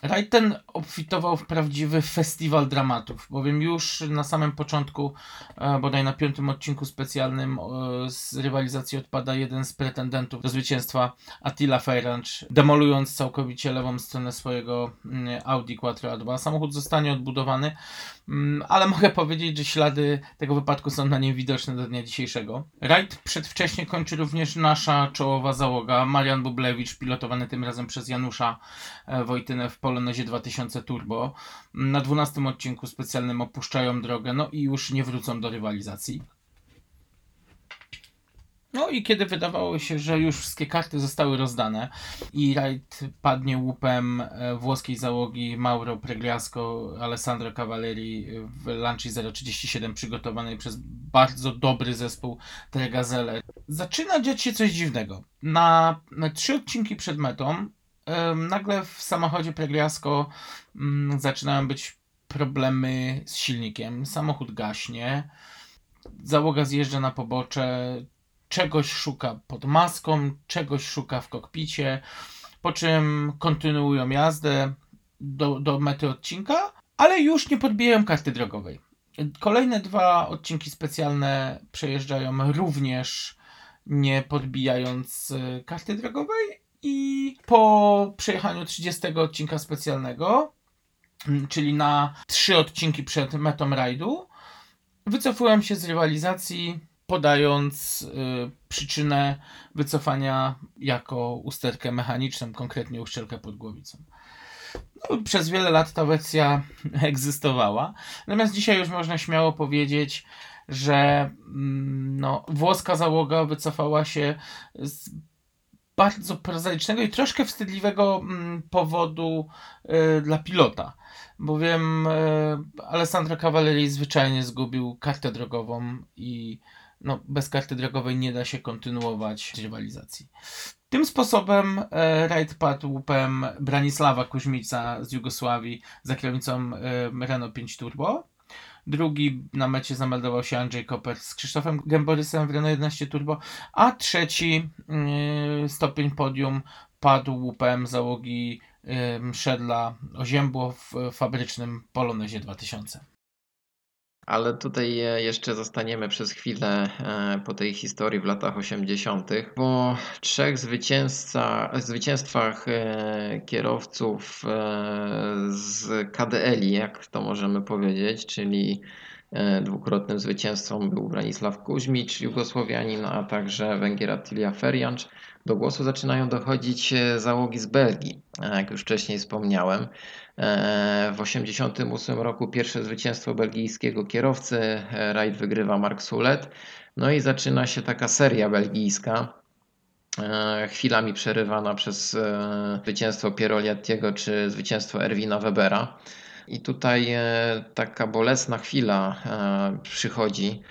Rajd ten obfitował w prawdziwy festiwal dramatów, bowiem już na samym początku, e, bodaj na piątym odcinku specjalnym, e, z rywalizacji odpada jeden z pretendentów do zwycięstwa, Attila Feyranch, demolując całkowicie lewą stronę swojego mm, Audi Quattro 2 Samochód zostanie odbudowany, ale mogę powiedzieć, że ślady tego wypadku są na nim widoczne do dnia dzisiejszego. Rajd przedwcześnie kończy również nasza czołowa załoga, Marian Bublewicz, pilotowany tym razem przez Janusza e, Wojtynę w Polonezie 2000 Turbo. Na 12 odcinku specjalnym opuszczają drogę, no i już nie wrócą do rywalizacji. No i kiedy wydawało się, że już wszystkie karty zostały rozdane i rajd padnie łupem e, włoskiej załogi Mauro Pregliasco, Alessandro Cavalleri w Lanci 037 przygotowanej przez bardzo dobry zespół Tregazele. Zaczyna dziać się coś dziwnego. Na, trzy odcinki przed metą nagle w samochodzie Pregliasco mm, zaczynają być problemy z silnikiem. Samochód gaśnie, załoga zjeżdża na pobocze, czegoś szuka pod maską, czegoś szuka w kokpicie, po czym kontynuują jazdę do, do mety odcinka, ale już nie podbijają karty drogowej. Kolejne dwa odcinki specjalne przejeżdżają również nie podbijając y, karty drogowej i po przejechaniu 30 odcinka specjalnego, mm, czyli na trzy odcinki przed metą rajdu, wycofułem się z rywalizacji, podając y, przyczynę wycofania jako usterkę mechaniczną, konkretnie uszczelkę pod głowicą. No, przez wiele lat ta wersja egzystowała, natomiast dzisiaj już można śmiało powiedzieć, że mm, no, włoska załoga wycofała się z bardzo prozaicznego i troszkę wstydliwego mm, powodu y, dla pilota bowiem e, Alessandro Cavalleri zwyczajnie zgubił kartę drogową i no, bez karty drogowej nie da się kontynuować rywalizacji. Tym sposobem e, rajd padł łupem Branisława Kuźmica z Jugosławii za kierownicą e, Renault 5 Turbo. Drugi na mecie zameldował się Andrzej Koper z Krzysztofem Gęborysem w Renault 11 Turbo, a trzeci e, stopień podium padł łupem załogi ym, Szedla Oziębło w fabrycznym Polonezie 2000. Ale tutaj e, jeszcze zostaniemy przez chwilę e, po tej historii w latach 80., po trzech zwycięstwach e, kierowców z KDL-i, jak to możemy powiedzieć, czyli dwukrotnym zwycięzcą był Branisław Kuźmicz, Jugosłowianin, a także Węgier Attilia Ferjancz. Do głosu zaczynają dochodzić załogi z Belgii, jak już wcześniej wspomniałem. E, W 1988 roku pierwsze zwycięstwo belgijskiego kierowcy. e, Rajd wygrywa Mark Sulet. No i zaczyna się taka seria belgijska. e, Chwilami przerywana przez zwycięstwo Pieroliattiego czy zwycięstwo Erwina Webera. I tutaj taka bolesna chwila przychodzi,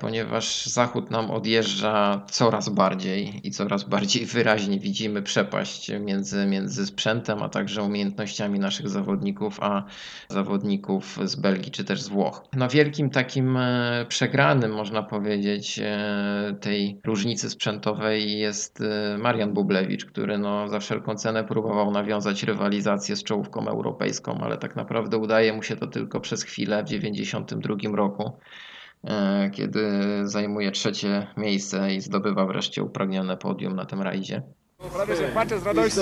ponieważ Zachód nam odjeżdża coraz bardziej i coraz bardziej wyraźnie widzimy przepaść między, między sprzętem, a także umiejętnościami naszych zawodników, a zawodników z Belgii czy też z Włoch. No wielkim takim e, przegranym, można powiedzieć, e, tej różnicy sprzętowej jest e, Marian Bublewicz, który no za wszelką cenę próbował nawiązać rywalizację z czołówką europejską, ale tak naprawdę udaje mu się to tylko przez chwilę w 1992 roku e, kiedy zajmuje trzecie miejsce i zdobywa wreszcie upragnione podium na tym rajdzie. Prawie że płaczę z radości.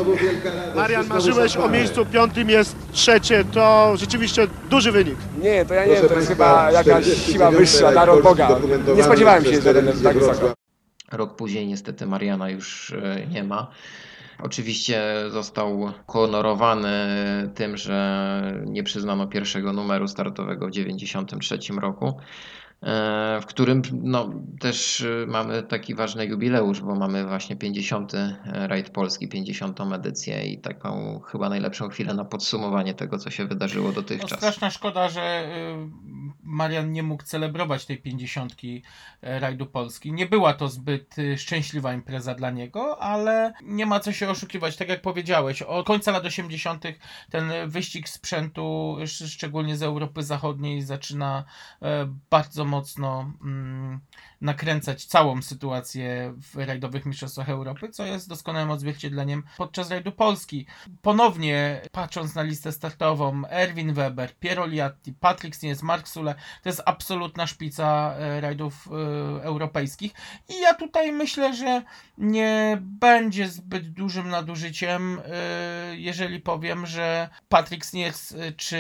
Marian, marzyłeś o miejscu piątym, jest trzecie, to rzeczywiście duży wynik. Nie, to ja nie wiem, to jest chyba jakaś siła wyższa, dar od Boga. Nie spodziewałem się, że będę tak wysoko. Rok później niestety Mariana już e, nie ma. Oczywiście został honorowany tym, że nie przyznano pierwszego numeru startowego w 1993 roku, e, w którym no, też e, mamy taki ważny jubileusz, bo mamy właśnie 50. rajd Polski, 50. edycję i taką chyba najlepszą chwilę na podsumowanie tego, co się wydarzyło No, dotychczas. straszna szkoda, że Marian nie mógł celebrować tej pięćdziesiątki e, rajdu Polski. Nie była to zbyt szczęśliwa impreza dla niego, ale nie ma co się oszukiwać. Tak jak powiedziałeś, od końca lat 80. ten wyścig sprzętu, sz- szczególnie z Europy Zachodniej, zaczyna e, bardzo mocno mm, nakręcać całą sytuację w rajdowych mistrzostwach Europy, co jest doskonałym odzwierciedleniem podczas rajdu Polski. Ponownie patrząc na listę startową, Erwin Weber, Piero Liatti, Patrick Snies, Mark Sule, to jest absolutna szpica e, rajdów e, europejskich. I ja tutaj myślę, że nie będzie zbyt dużym nadużyciem, e, jeżeli powiem, że Patrick Snies e, czy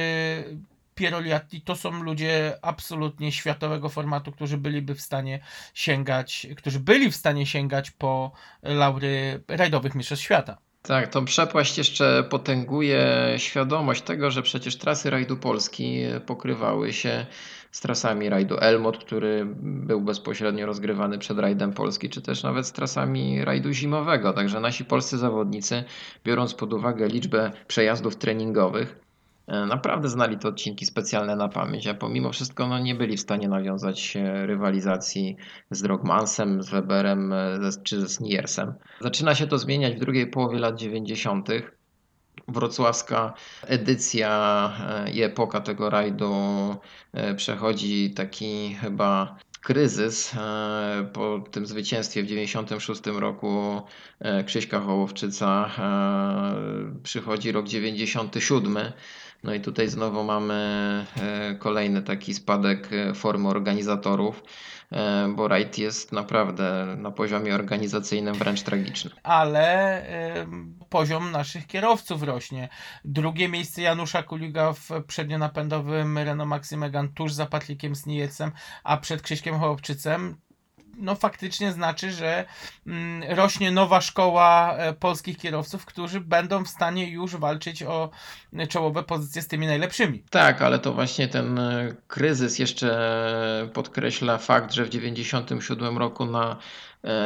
Piero Liatti to są ludzie absolutnie światowego formatu, którzy byliby w stanie sięgać, którzy byli w stanie sięgać po laury rajdowych mistrzostw świata. Tak, tą przepaść jeszcze potęguje świadomość tego, że przecież trasy rajdu Polski pokrywały się z trasami rajdu Elmot, który był bezpośrednio rozgrywany przed rajdem Polski, czy też nawet z trasami rajdu zimowego. Także nasi polscy zawodnicy, biorąc pod uwagę liczbę przejazdów treningowych, naprawdę znali te odcinki specjalne na pamięć, a pomimo wszystko no, nie byli w stanie nawiązać e, rywalizacji z Drogmansem, z Weberem e, czy ze Sniersem. Zaczyna się to zmieniać w drugiej połowie lat 90. Wrocławska edycja e, i epoka tego rajdu e, przechodzi taki chyba kryzys e, po tym zwycięstwie w 96 roku e, Krzyśka Hołowczyca. e, Przychodzi rok 97. No i tutaj znowu mamy e, kolejny taki spadek e, formy organizatorów, e, bo rajd jest naprawdę na poziomie organizacyjnym wręcz tragiczny. ale ym, poziom naszych kierowców rośnie. Drugie miejsce Janusza Kuliga w przednionapędowym Renault Maxi Megane tuż za Patrykiem Sniejecem, a przed Krzyśkiem Hołowczycem no faktycznie znaczy, że mm, rośnie nowa szkoła e, polskich kierowców, którzy będą w stanie już walczyć o e, czołowe pozycje z tymi najlepszymi. Tak, ale to właśnie ten e, kryzys jeszcze podkreśla fakt, że w 1997 roku na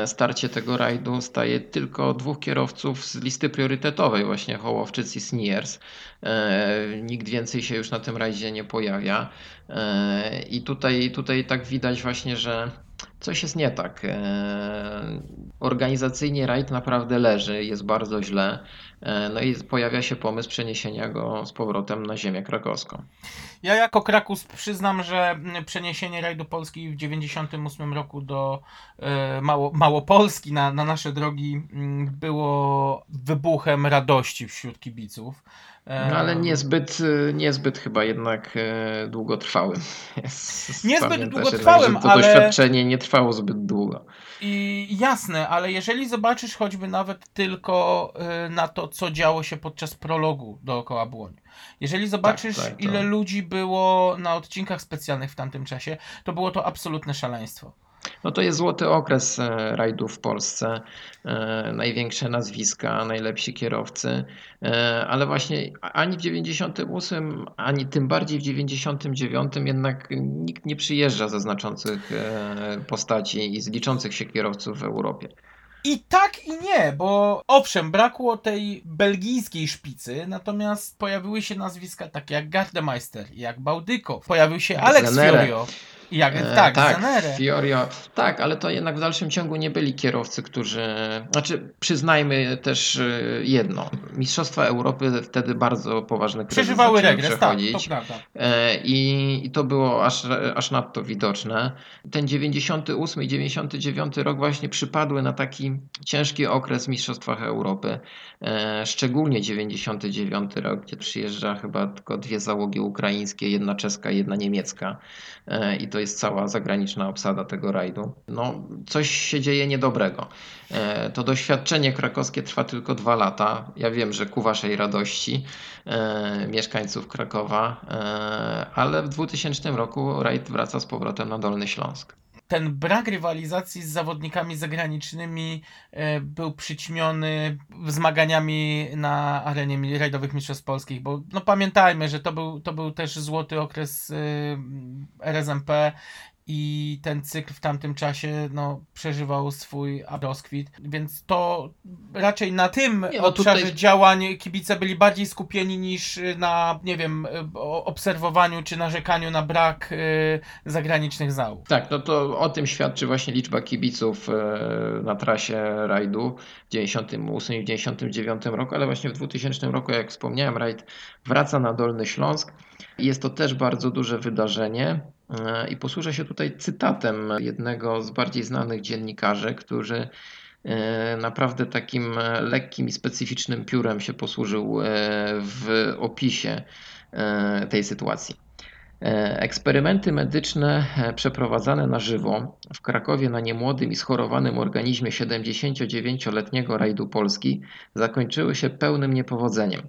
starcie tego rajdu staje tylko dwóch kierowców z listy priorytetowej, właśnie Hołowczyc i Sniers. Nikt więcej się już na tym rajdzie nie pojawia. I tutaj, tutaj tak widać właśnie, że coś jest nie tak. E, Organizacyjnie rajd naprawdę leży, jest bardzo źle. E, No i pojawia się pomysł przeniesienia go z powrotem na ziemię krakowską. Ja jako Krakus przyznam, że przeniesienie rajdu Polski w 98 roku do e, Mało, Małopolski na, na nasze drogi mm, było wybuchem radości wśród kibiców. No, ale niezbyt, y, niezbyt chyba jednak e, długotrwałym. Niezbyt pamiętasz długotrwałym, jednak, to ale- doświadczenie nie trwało zbyt długo. I jasne, ale jeżeli zobaczysz choćby nawet tylko y, na to, co działo się podczas prologu dookoła Błoń. Jeżeli zobaczysz, tak, to- ile ludzi było na odcinkach specjalnych w tamtym czasie, to było to absolutne szaleństwo. No to jest złoty okres e, rajdów w Polsce. E, Największe nazwiska, najlepsi kierowcy, E, ale właśnie ani w 98, ani tym bardziej w 99 jednak nikt nie przyjeżdża ze znaczących postaci i z liczących się kierowców w Europie. I tak i nie, bo owszem, brakło tej belgijskiej szpicy, natomiast pojawiły się nazwiska takie jak Gardemeister, jak Baudyko, pojawił się Alex Zanere. Fiorio. Jak, E, tak, tak. Fiorio, tak, ale to jednak w dalszym ciągu nie byli kierowcy, którzy. Znaczy, przyznajmy też e, jedno. Mistrzostwa Europy wtedy bardzo poważny kryzys Przeżywały regres, tak, to prawda. E, I, I to było aż, aż nadto widoczne. Ten 98 i 99 rok właśnie przypadły na taki ciężki okres w Mistrzostwach Europy. Szczególnie 99 rok, gdzie przyjeżdża chyba tylko dwie załogi ukraińskie, jedna czeska, jedna niemiecka. I to jest cała zagraniczna obsada tego rajdu. No, coś się dzieje niedobrego. E, To doświadczenie krakowskie trwa tylko dwa lata. Ja wiem, że ku waszej radości e, mieszkańców Krakowa, e, ale w 2000 roku rajd wraca z powrotem na Dolny Śląsk. Ten brak rywalizacji z zawodnikami zagranicznymi e, był przyćmiony zmaganiami na arenie rajdowych mistrzostw polskich, bo no pamiętajmy, że to był, to był też złoty okres y, RSMP i ten cykl w tamtym czasie no, przeżywał swój rozkwit, więc to raczej na tym Nie, no obszarze tutaj- działań kibice byli bardziej skupieni niż na, nie wiem, obserwowaniu czy narzekaniu na brak y, zagranicznych załóg. Tak, no to o tym świadczy właśnie liczba kibiców e, na trasie rajdu w 98 i w 99 roku, ale właśnie w 2000 roku, jak wspomniałem, rajd wraca na Dolny Śląsk. Jest to też bardzo duże wydarzenie i posłużę się tutaj cytatem jednego z bardziej znanych dziennikarzy, który e, naprawdę takim e, lekkim i specyficznym piórem się posłużył e, w opisie e, tej sytuacji. E, Eksperymenty medyczne e, przeprowadzane na żywo w Krakowie na niemłodym i schorowanym organizmie 79-letniego rajdu Polski zakończyły się pełnym niepowodzeniem.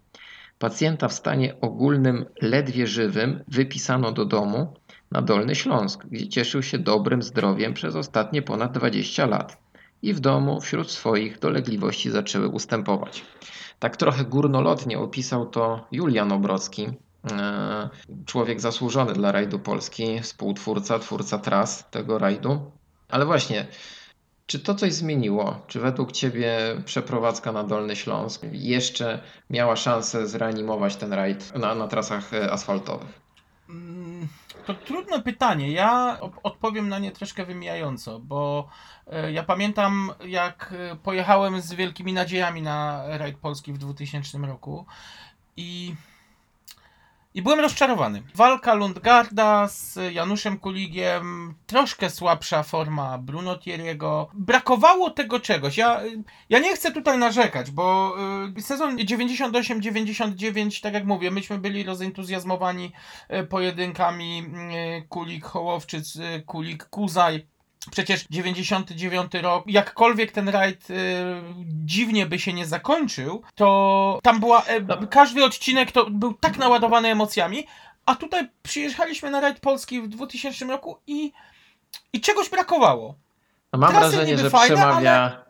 Pacjenta w stanie ogólnym ledwie żywym wypisano do domu na Dolny Śląsk, gdzie cieszył się dobrym zdrowiem przez ostatnie ponad 20 lat. I w domu wśród swoich dolegliwości zaczęły ustępować. Tak trochę górnolotnie opisał to Julian Obrocki, E, Człowiek zasłużony dla rajdu Polski, współtwórca, twórca tras tego rajdu. Ale właśnie, czy to coś zmieniło? Czy według Ciebie przeprowadzka na Dolny Śląsk jeszcze miała szansę zreanimować ten rajd na, na trasach e, asfaltowych? To trudne pytanie. Ja odpowiem na nie troszkę wymijająco, bo e, ja pamiętam, jak e, pojechałem z wielkimi nadziejami na rajd Polski w 2000 roku i, i byłem rozczarowany. Walka Lundgarda z Januszem Kuligiem, troszkę słabsza forma Bruno Thierry'ego. Brakowało tego czegoś. Ja, ja nie chcę tutaj narzekać, bo y, sezon 98-99, tak jak mówię, myśmy byli rozentuzjazmowani e, pojedynkami e, Kulik Przecież 99 rok, jakkolwiek ten rajd e, dziwnie by się nie zakończył, to tam była. E, każdy odcinek to był tak naładowany emocjami, a tutaj przyjechaliśmy na rajd polski w 2000 roku i, i czegoś brakowało. Mam Trasy wrażenie, że fajne, przemawia, e,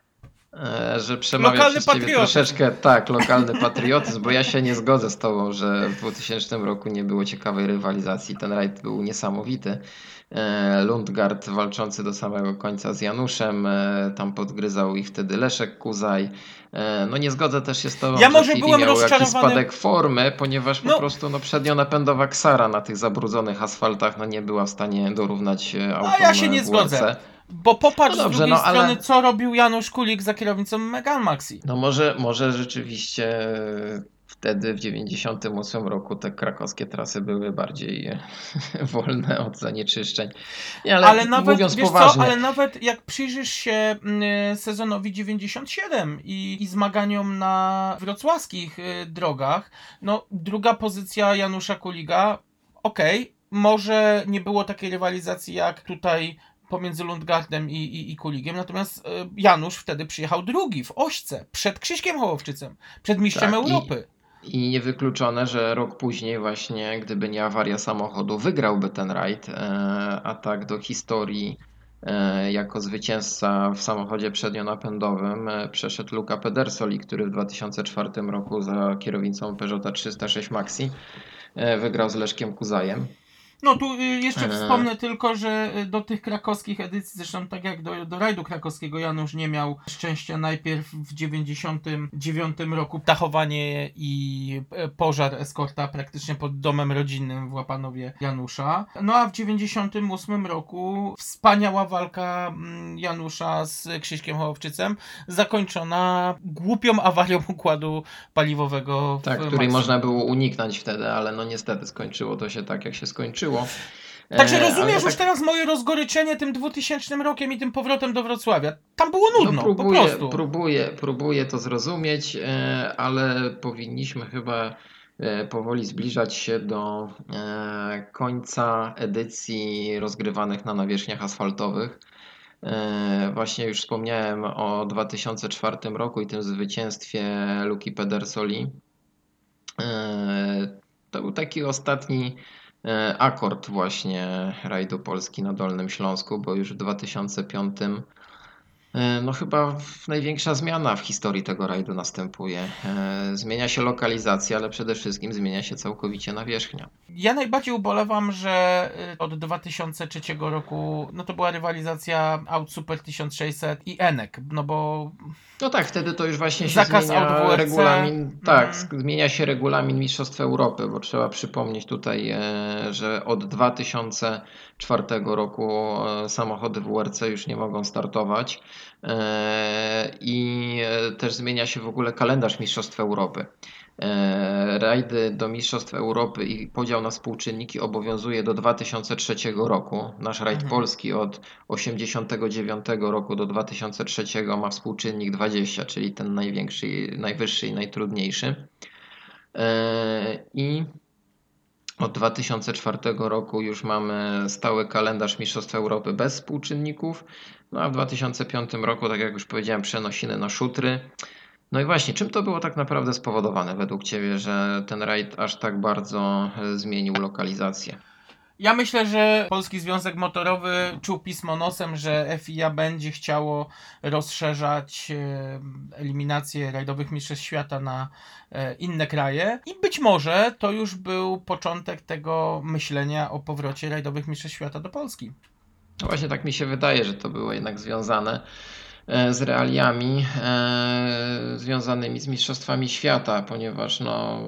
że przemawia Lokalny przez ciebie patriotyzm. troszeczkę, tak, lokalny patriotyzm, bo ja się nie zgodzę z tobą, że w 2000 roku nie było ciekawej rywalizacji. Ten rajd był niesamowity. E, Lundgard walczący do samego końca z Januszem, e, tam podgryzał ich wtedy Leszek Kuzaj. E, No nie zgodzę też się z tobą, Ja że może byłem miał jakiś spadek formy, ponieważ po No. prostu no, przednionapędowa Ksara na tych zabrudzonych asfaltach no, nie była w stanie dorównać e, autom ja się nie zgodzę. Bo popatrz No dobrze, z drugiej no ale- strony, co robił Janusz Kulik za kierownicą Megan Maxi. No może, może rzeczywiście wtedy w 98 roku te krakowskie trasy były bardziej wolne od zanieczyszczeń. Nie, ale, Ale, nawet, mówiąc poważnie, co, ale nawet jak przyjrzysz się mm, sezonowi 97 i, i zmaganiom na wrocławskich drogach, no druga pozycja Janusza Kuliga, okej, może nie było takiej rywalizacji jak tutaj pomiędzy Lundgardem i, i, i Kuligiem, natomiast y, Janusz wtedy przyjechał drugi w Ośce, przed Krzyśkiem Hołowczycem, przed mistrzem Tak, i- Europy. I niewykluczone, że rok później właśnie, gdyby nie awaria samochodu, wygrałby ten rajd, e, a tak do historii e, jako zwycięzca w samochodzie przednionapędowym e, przeszedł Luca Pedersoli, który w 2004 roku za kierownicą Peugeota 306 Maxi e, wygrał z Leszkiem Kuzajem. No tu y, jeszcze Eee. wspomnę tylko, że y, do tych krakowskich edycji, zresztą tak jak do, do rajdu krakowskiego Janusz nie miał szczęścia najpierw w 99 roku dachowanie i e, pożar eskorta praktycznie pod domem rodzinnym w Łapanowie Janusza. No a w 98 roku wspaniała walka mm, Janusza z Krzyśkiem Hołowczycem, zakończona głupią awarią układu paliwowego Tak, której można było uniknąć wtedy, ale no niestety skończyło to się tak, jak się skończyło. Także E, rozumiesz tak- już teraz moje rozgoryczenie tym 2000 rokiem i tym powrotem do Wrocławia. Tam było nudno, No, po próbuję, prostu. próbuję, próbuję to zrozumieć, e, ale powinniśmy chyba e, powoli zbliżać się do końca edycji rozgrywanych na nawierzchniach asfaltowych. Właśnie już wspomniałem o 2004 roku i tym zwycięstwie Luki Pedersoli. To był taki ostatni akord właśnie rajdu Polski na Dolnym Śląsku, bo już w 2005 E, No chyba największa zmiana w historii tego rajdu następuje. E, Zmienia się lokalizacja, ale przede wszystkim zmienia się całkowicie nawierzchnia. Ja najbardziej ubolewam, że y, od 2003 roku no to była rywalizacja Aut Super 1600 i Enek, no bo No tak, wtedy to już właśnie się Zakaz zmienia regulamin. Tak, Mhm. sk- zmienia się regulamin Mistrzostw Europy, bo trzeba przypomnieć tutaj, e, że od 2004 roku e, samochody WRC już nie mogą startować e, i e, też zmienia się w ogóle kalendarz Mistrzostw Europy. E, Rajdy do Mistrzostw Europy i podział na współczynniki obowiązuje do 2003 roku. Nasz rajd Mhm. polski od 89 roku do 2003 ma współczynnik 20, czyli ten największy, najwyższy i najtrudniejszy. E, I od 2004 roku już mamy stały kalendarz Mistrzostw Europy bez współczynników. No a w 2005 roku, tak jak już powiedziałem, przenosiny na szutry. No i właśnie, czym to było tak naprawdę spowodowane według Ciebie, że ten rajd aż tak bardzo zmienił lokalizację? Ja myślę, że Polski Związek Motorowy czuł pismo nosem, że FIA będzie chciało rozszerzać eliminację rajdowych mistrzostw świata na e, inne kraje i być może to już był początek tego myślenia o powrocie rajdowych mistrzostw świata do Polski. No właśnie tak mi się wydaje, że to było jednak związane e, z realiami e, związanymi z Mistrzostwami Świata, ponieważ no,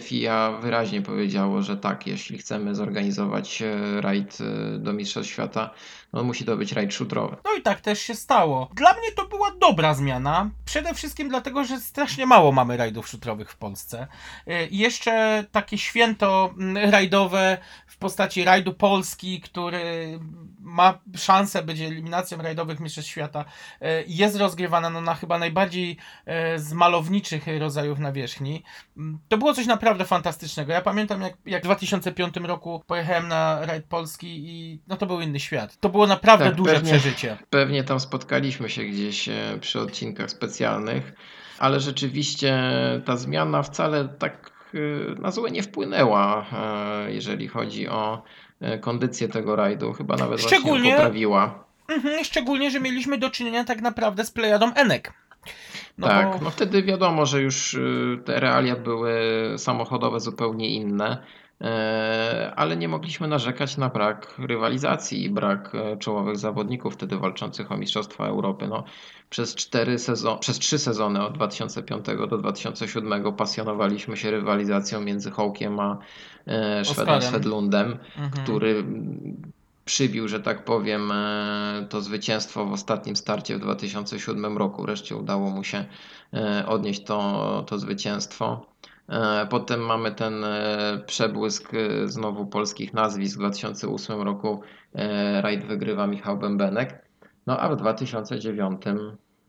FIA wyraźnie powiedziało, że tak, jeśli chcemy zorganizować e, rajd e, do Mistrzostw Świata, no musi to być rajd shooterowy. No i tak też się stało. Dla mnie to była dobra zmiana. Przede wszystkim dlatego, że strasznie mało mamy rajdów szutrowych w Polsce. I jeszcze takie święto rajdowe w postaci rajdu Polski, który ma szansę być eliminacją rajdowych mistrzostw świata, jest rozgrywana no, na chyba najbardziej z malowniczych rodzajów nawierzchni. To było coś naprawdę fantastycznego. Ja pamiętam, jak, jak w 2005 roku pojechałem na rajd Polski i no to był inny świat. To było naprawdę Tak, duże pewnie. przeżycie. Pewnie tam spotkaliśmy się gdzieś e, przy odcinkach specjalnych, ale rzeczywiście ta zmiana wcale tak e, na złe nie wpłynęła, e, jeżeli chodzi o kondycję tego rajdu. Chyba nawet Szczególnie- poprawiła. Mhm, szczególnie, że mieliśmy do czynienia tak naprawdę z plejadą Enek. No tak, bo no wtedy wiadomo, że już y, te realia były samochodowe zupełnie inne, e, ale nie mogliśmy narzekać na brak rywalizacji i brak e, czołowych zawodników wtedy walczących o Mistrzostwa Europy. No, przez, cztery sezon, przez trzy sezony od 2005 do 2007 pasjonowaliśmy się rywalizacją między Hołkiem a e, Szwedem. Swedlundem mhm. który przybił, że tak powiem, e, to zwycięstwo w ostatnim starcie w 2007 roku. Wreszcie udało mu się e, odnieść to, to zwycięstwo. E, Potem mamy ten przebłysk znowu polskich nazwisk. W 2008 roku rajd wygrywa Michał Bębenek. No a w 2009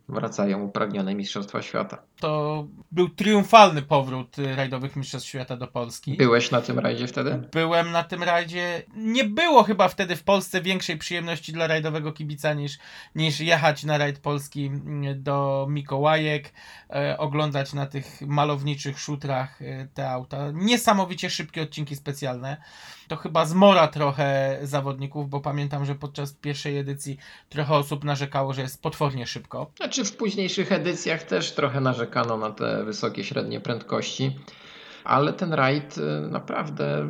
wracają upragnione Mistrzostwa Świata. To był triumfalny powrót y, rajdowych mistrzostw świata do Polski. Byłeś na tym rajdzie wtedy? Byłem na tym rajdzie. Nie było chyba wtedy w Polsce większej przyjemności dla rajdowego kibica niż, niż jechać na rajd polski mm, do Mikołajek, e, oglądać na tych malowniczych szutrach e, te auta. Niesamowicie szybkie odcinki specjalne. To chyba zmora trochę zawodników, bo pamiętam, że podczas pierwszej edycji trochę osób narzekało, że jest potwornie szybko. Znaczy w późniejszych edycjach też trochę narzekano na te wysokie średnie prędkości, ale ten rajd y, naprawdę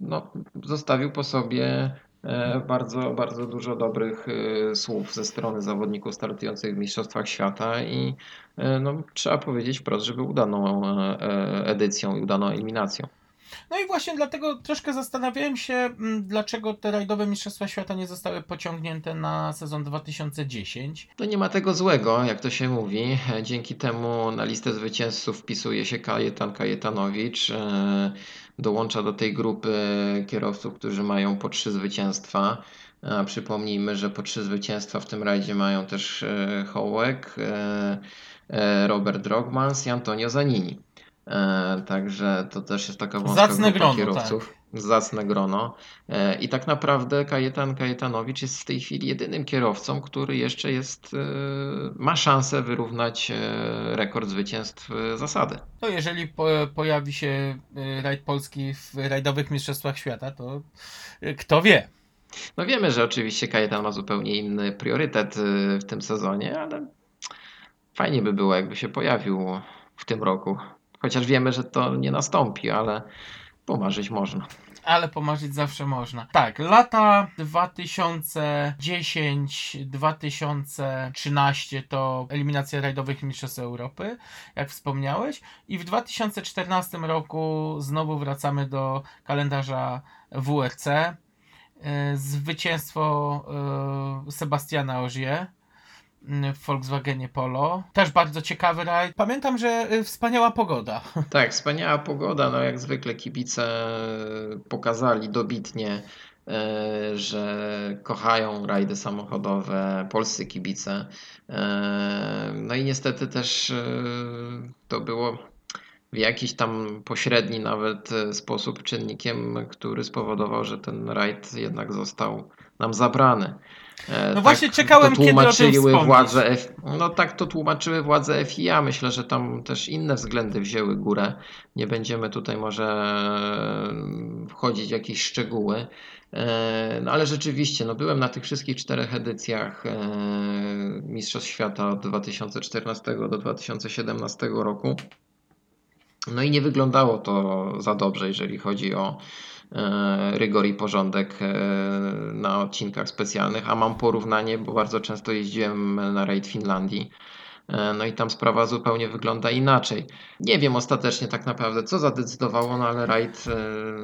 no, zostawił po sobie e, bardzo, bardzo dużo dobrych y, słów ze strony zawodników startujących w Mistrzostwach Świata i e, no, trzeba powiedzieć wprost, że był udaną e, e, edycją i udaną eliminacją. No i właśnie dlatego troszkę zastanawiałem się, mm, dlaczego te rajdowe Mistrzostwa Świata nie zostały pociągnięte na sezon 2010. To nie ma tego złego, jak to się mówi. E, Dzięki temu na listę zwycięzców wpisuje się Kajetan Kajetanowicz. e, Dołącza do tej grupy kierowców, którzy mają po trzy zwycięstwa. A Przypomnijmy, że po trzy zwycięstwa w tym rajdzie mają też e, Hołek, e, e, Robert Drogmans i Antonio Zanini. E, Także to też jest taka wąska Zacne grupa grono, kierowców. Zacne grono. E, I tak naprawdę Kajetan Kajetanowicz jest w tej chwili jedynym kierowcą, który jeszcze jest, e, ma szansę wyrównać e, rekord zwycięstw e, zasady. No jeżeli po, pojawi się y, rajd polski w rajdowych Mistrzostwach Świata, to kto wie. No wiemy, że oczywiście Kajetan ma zupełnie inny priorytet e, w tym sezonie, ale fajnie by było, jakby się pojawił w tym roku. Chociaż wiemy, że to nie nastąpi, ale pomarzyć można. Ale pomarzyć zawsze można. Tak, lata 2010-2013 to eliminacja rajdowych Mistrzostw Europy, jak wspomniałeś. I w 2014 roku znowu wracamy do kalendarza WRC. E, Zwycięstwo e, Sebastiana Ogier w Volkswagenie Polo. Też bardzo ciekawy rajd. Pamiętam, że e, wspaniała pogoda. Tak, wspaniała pogoda. No jak zwykle kibice pokazali dobitnie, e, że kochają rajdy samochodowe, polscy kibice. E, No i niestety też e, to było w jakiś tam pośredni nawet sposób czynnikiem, który spowodował, że ten rajd jednak został nam zabrany. E, No właśnie czekałem, to kiedy o tym władze F... No tak to tłumaczyły władze FIA. Myślę, że tam też inne względy wzięły górę. Nie będziemy tutaj może mm, wchodzić w jakieś szczegóły. E, No ale rzeczywiście, no byłem na tych wszystkich czterech edycjach e, Mistrzostw Świata od 2014 do 2017 roku. No i nie wyglądało to za dobrze, jeżeli chodzi o rygor i porządek e, na odcinkach specjalnych, a mam porównanie, bo bardzo często jeździłem na rajd Finlandii. E, No i tam sprawa zupełnie wygląda inaczej. Nie wiem ostatecznie tak naprawdę, co zadecydowało, no ale rajd e,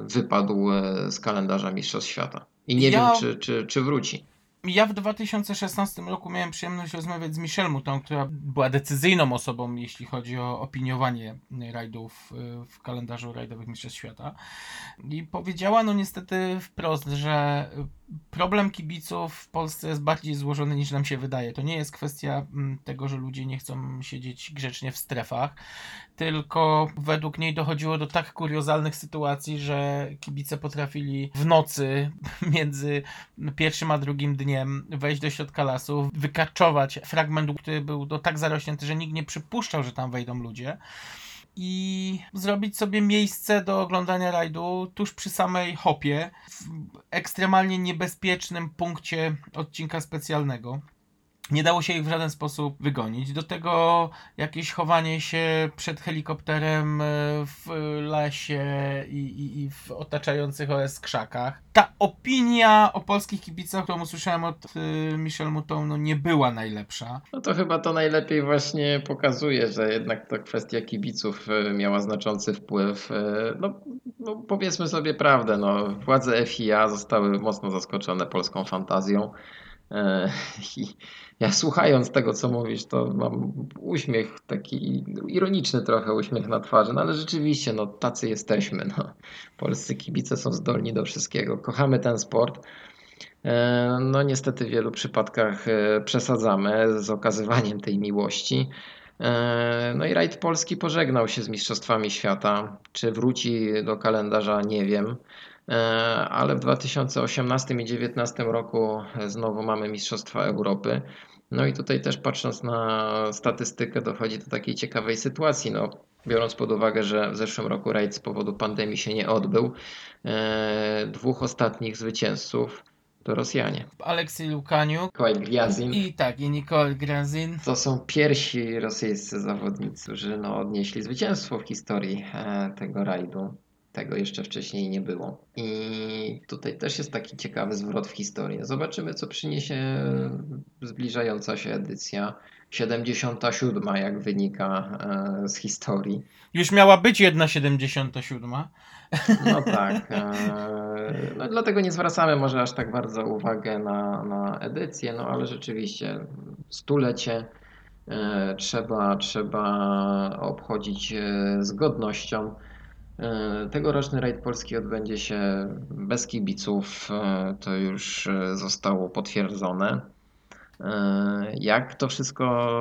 wypadł e, z kalendarza Mistrzostw Świata. I nie Ja- wiem, czy, czy, czy wróci. Ja w 2016 roku miałem przyjemność rozmawiać z Michelle Mouton, która była decyzyjną osobą, jeśli chodzi o opiniowanie rajdów y, w kalendarzu rajdowych Mistrzostw Świata. I powiedziała, no niestety wprost, że problem kibiców w Polsce jest bardziej złożony niż nam się wydaje. To nie jest kwestia mm, tego, że ludzie nie chcą siedzieć grzecznie w strefach, tylko według niej dochodziło do tak kuriozalnych sytuacji, że kibice potrafili w nocy między pierwszym a drugim dniem wejść do środka lasu, wykaczować fragment, który był do tak zarośnięty, że nikt nie przypuszczał, że tam wejdą ludzie. I zrobić sobie miejsce do oglądania rajdu tuż przy samej hopie, w ekstremalnie niebezpiecznym punkcie odcinka specjalnego. Nie dało się ich w żaden sposób wygonić. Do tego jakieś chowanie się przed helikopterem e, w lesie i, i, i w otaczających OS krzakach. Ta opinia o polskich kibicach, którą usłyszałem od y, Michel Mouton, no nie była najlepsza. No to chyba to najlepiej właśnie pokazuje, że jednak ta kwestia kibiców e, miała znaczący wpływ. No, no powiedzmy sobie prawdę, no, władze FIA zostały mocno zaskoczone polską fantazją. I ja słuchając tego, co mówisz, to mam uśmiech taki ironiczny trochę uśmiech na twarzy, no ale rzeczywiście, no tacy jesteśmy. No. Polscy kibice są zdolni do wszystkiego. Kochamy ten sport. E, No niestety w wielu przypadkach e, przesadzamy z okazywaniem tej miłości. E, No i rajd polski pożegnał się z Mistrzostwami Świata. Czy wróci do kalendarza, nie wiem. Ale w 2018 i 2019 roku znowu mamy Mistrzostwa Europy. No i tutaj też patrząc na statystykę dochodzi do takiej ciekawej sytuacji. No, biorąc pod uwagę, że w zeszłym roku rajd z powodu pandemii się nie odbył, e, dwóch ostatnich zwycięzców to Rosjanie. Aleksiej Lukaniuk Mikołaj Gliazin. i tak, i Nicole Grazin. To są pierwsi rosyjscy zawodnicy, którzy no, odnieśli zwycięstwo w historii e, tego rajdu. Tego jeszcze wcześniej nie było. I tutaj też jest taki ciekawy zwrot w historii. Zobaczymy, co przyniesie zbliżająca się edycja. 77, jak wynika e, z historii. Już miała być 1,77. No tak. e, No, dlatego nie zwracamy może aż tak bardzo uwagę na, na edycję, no ale rzeczywiście stulecie e, trzeba, trzeba obchodzić z godnością. E, Tegoroczny rajd polski odbędzie się bez kibiców, e, to już e, zostało potwierdzone. Jak to wszystko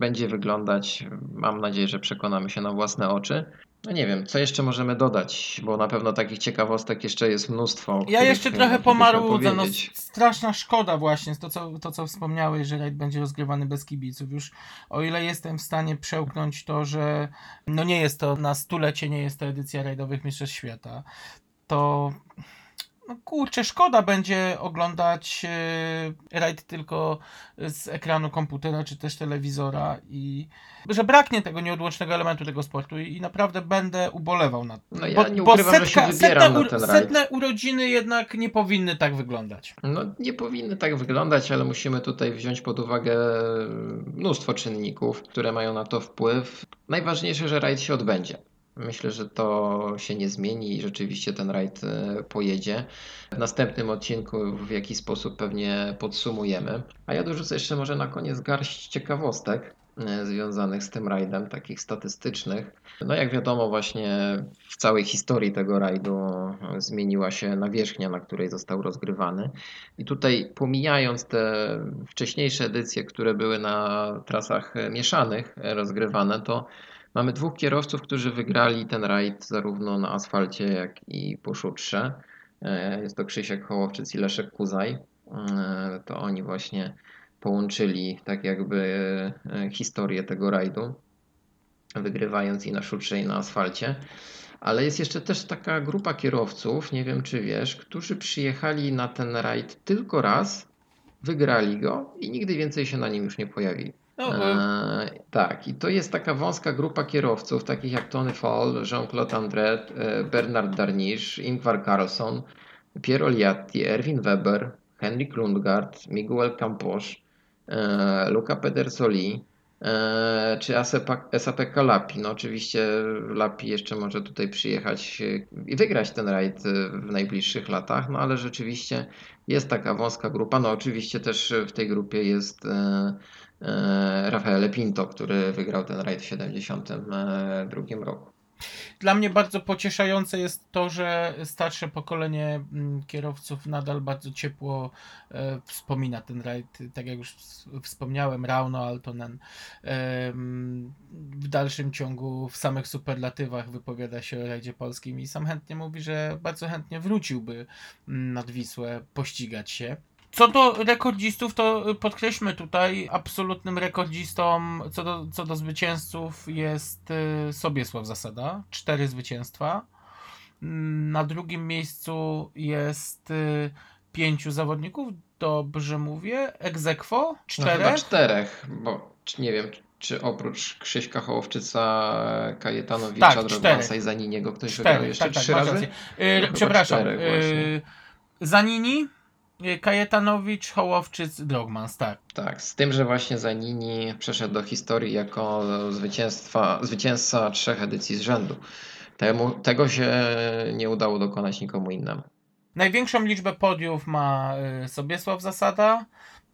będzie wyglądać, mam nadzieję, że przekonamy się na własne oczy. No nie wiem, co jeszcze możemy dodać, bo na pewno takich ciekawostek jeszcze jest mnóstwo. Ja jeszcze trochę pomarudzę. No, straszna szkoda właśnie to co, to, co wspomniałeś, że rajd będzie rozgrywany bez kibiców. Już o ile jestem w stanie przełknąć to, że no nie jest to na stulecie, nie jest to edycja rajdowych Mistrzostw Świata, to no kurczę, szkoda będzie oglądać yy, rajd tylko z ekranu komputera czy też telewizora i że braknie tego nieodłącznego elementu tego sportu i, i naprawdę będę ubolewał nad tym. No ja nie ukrywam, że się wybieram setne, ur- setne urodziny jednak nie powinny tak wyglądać. No, nie powinny tak wyglądać, ale musimy tutaj wziąć pod uwagę mnóstwo czynników, które mają na to wpływ. Najważniejsze, że rajd się odbędzie. Myślę, że to się nie zmieni i rzeczywiście ten rajd e, pojedzie. W następnym odcinku w jaki sposób pewnie podsumujemy. A ja dorzucę jeszcze może na koniec garść ciekawostek e, związanych z tym rajdem, takich statystycznych. No jak wiadomo właśnie w całej historii tego rajdu e, zmieniła się nawierzchnia, na której został rozgrywany. I tutaj pomijając te wcześniejsze edycje, które były na trasach mieszanych rozgrywane, to mamy dwóch kierowców, którzy wygrali ten rajd zarówno na asfalcie, jak i po szutrze. E, Jest to Krzysiek Hołowczyc i Leszek Kuzaj. E, To oni właśnie połączyli tak jakby e, historię tego rajdu, wygrywając i na szutrze, i na asfalcie. Ale jest jeszcze też taka grupa kierowców, nie wiem czy wiesz, którzy przyjechali na ten rajd tylko raz, wygrali go i nigdy więcej się na nim już nie pojawili. No, e, E, tak, i to jest taka wąska grupa kierowców, takich jak Tony Fall, Jean-Claude Andret, Bernard Darniche, Ingvar Carlsson, Piero Liatti, Erwin Weber, Henrik Lundgaard, Miguel Campos, e, Luca Pedersoli, e, czy Esapeka Lapi. No oczywiście Lapi jeszcze może tutaj przyjechać e, i wygrać ten rajd e, w najbliższych latach, no ale rzeczywiście jest taka wąska grupa. No oczywiście też w tej grupie jest e, Rafaele Pinto, który wygrał ten rajd w 1972 roku. Dla mnie bardzo pocieszające jest to, że starsze pokolenie mm, kierowców nadal bardzo ciepło e, wspomina ten rajd. Tak jak już ws- wspomniałem, Rauno Altonen em, w dalszym ciągu w samych superlatywach wypowiada się o rajdzie polskim i sam chętnie mówi, że bardzo chętnie wróciłby mm, nad Wisłę pościgać się. Co do rekordzistów, to podkreślmy tutaj, absolutnym rekordzistą co do, co do zwycięzców jest y, Sobiesław Zasada, cztery zwycięstwa. Mm, Na drugim miejscu jest y, pięciu zawodników, dobrze mówię, Egzekwo, No czterech. czterech, bo nie wiem, czy oprócz Krzyśka Hołowczyca, Kajetanowicza, Tak, Drogmansa cztery. i Zaniniego ktoś wygrał Cztery, jeszcze tak, tak, trzy razy? No Y, chyba przepraszam, czterech właśnie. y, Zanini, Kajetanowicz, Hołowczyc, Drogmans, tak. Tak, z tym, że właśnie Zanini przeszedł do historii jako zwycięstwa, zwycięzca trzech edycji z rzędu. Temu, tego się nie udało dokonać nikomu innemu. Największą liczbę podiów ma y, Sobiesław Zasada.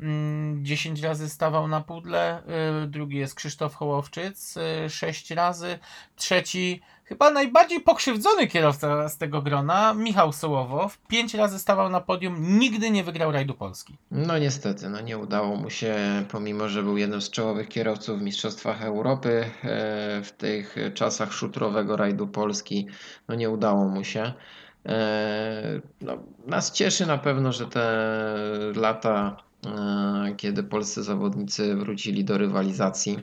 Mm, 10 razy stawał na pudle. y, Drugi jest Krzysztof Hołowczyc. 6 razy. Trzeci, chyba najbardziej pokrzywdzony kierowca z tego grona, Michał Sołowow. 5 razy stawał na podium. Nigdy nie wygrał rajdu Polski. No niestety, no nie udało mu się, pomimo że był jednym z czołowych kierowców w Mistrzostwach Europy e, w tych czasach szutrowego rajdu Polski, no nie udało mu się. E, No, nas cieszy na pewno, że te lata, e, kiedy polscy zawodnicy wrócili do rywalizacji,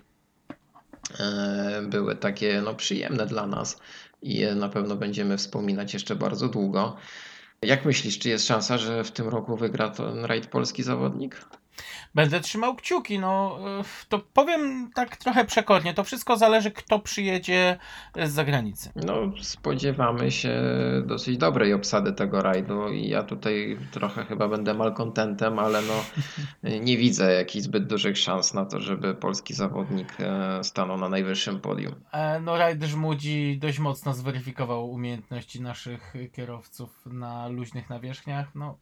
były takie no, przyjemne dla nas i na pewno będziemy wspominać jeszcze bardzo długo. Jak myślisz, czy jest szansa, że w tym roku wygra ten rajd polski zawodnik? Będę trzymał kciuki, no y, to powiem tak trochę przekornie. To wszystko zależy, kto przyjedzie z zagranicy. No, spodziewamy się dosyć dobrej obsady tego rajdu i ja tutaj trochę chyba będę malkontentem, ale no nie widzę jakichś zbyt dużych szans na to, żeby polski zawodnik e, stanął na najwyższym podium. E, No, Rajd Żmudzi dość mocno zweryfikował umiejętności naszych kierowców na luźnych nawierzchniach. No,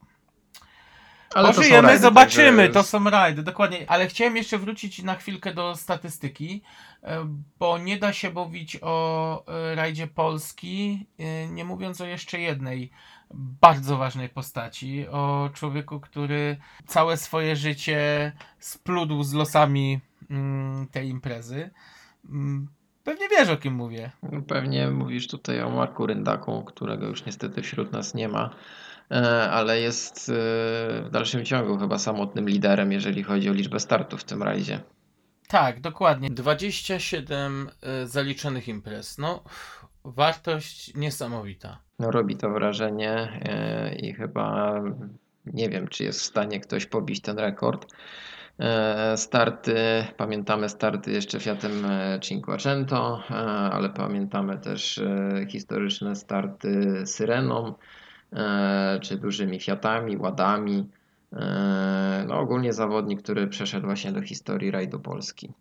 Ale pożyjemy, rajdy, zobaczymy, to są rajdy, dokładnie. Ale chciałem jeszcze wrócić na chwilkę do statystyki, e, bo nie da się mówić o e, rajdzie Polski, e, nie mówiąc o jeszcze jednej bardzo ważnej postaci, o człowieku, który całe swoje życie splódł z losami mm, tej imprezy. Pewnie wiesz, o kim mówię. No, Pewnie mówisz tutaj o Marku Ryndaku, którego już niestety wśród nas nie ma, e, ale jest e, w dalszym ciągu chyba samotnym liderem, jeżeli chodzi o liczbę startów w tym rajdzie. Tak, dokładnie. 27 y, zaliczonych imprez. No, wartość niesamowita. No, robi to wrażenie e, i chyba nie wiem, czy jest w stanie ktoś pobić ten rekord. E, Starty, pamiętamy starty jeszcze Fiatem e, Cinquecento, e, ale pamiętamy też historyczne starty Syreną, czy dużymi Fiatami, Ładami. No ogólnie zawodnik, który przeszedł właśnie do historii rajdu Polski.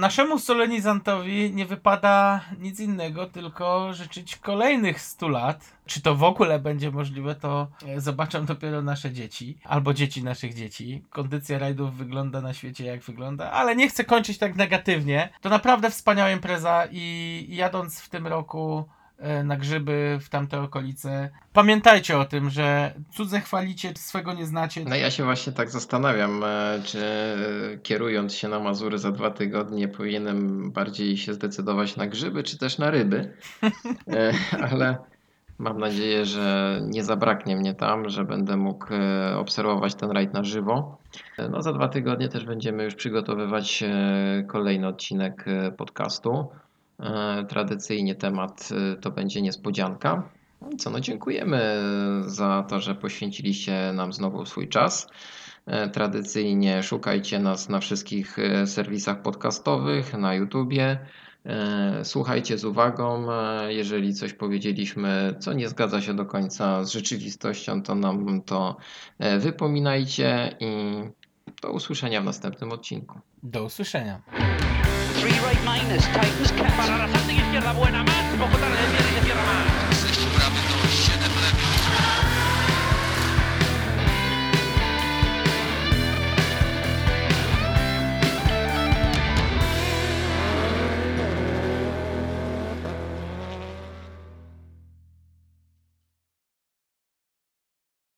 Naszemu solenizantowi nie wypada nic innego, tylko życzyć kolejnych 100 lat. Czy to w ogóle będzie możliwe, to e, zobaczą dopiero nasze dzieci, albo dzieci naszych dzieci. Kondycja rajdów wygląda na świecie jak wygląda, ale nie chcę kończyć tak negatywnie. To naprawdę wspaniała impreza i jadąc w tym roku na grzyby w tamte okolice. Pamiętajcie o tym, że cudze chwalicie, swego nie znacie. No ja się właśnie tak zastanawiam, e, czy e, kierując się na Mazury za dwa tygodnie powinienem bardziej się zdecydować na grzyby, czy też na ryby. E, Ale mam nadzieję, że nie zabraknie mnie tam, że będę mógł e, obserwować ten rajd na żywo. E, No za dwa tygodnie też będziemy już przygotowywać e, kolejny odcinek e, podcastu. E, Tradycyjnie temat e, to będzie niespodzianka. No Co, no dziękujemy za to, że poświęciliście nam znowu swój czas. E, Tradycyjnie szukajcie nas na wszystkich e, serwisach podcastowych, na YouTubie. E, Słuchajcie z uwagą. E, Jeżeli coś powiedzieliśmy, co nie zgadza się do końca z rzeczywistością, to nam to e, wypominajcie i do usłyszenia w następnym odcinku. Do usłyszenia. Three right minus, tightens cat. Para la izquierda, buena más. Poco tarde,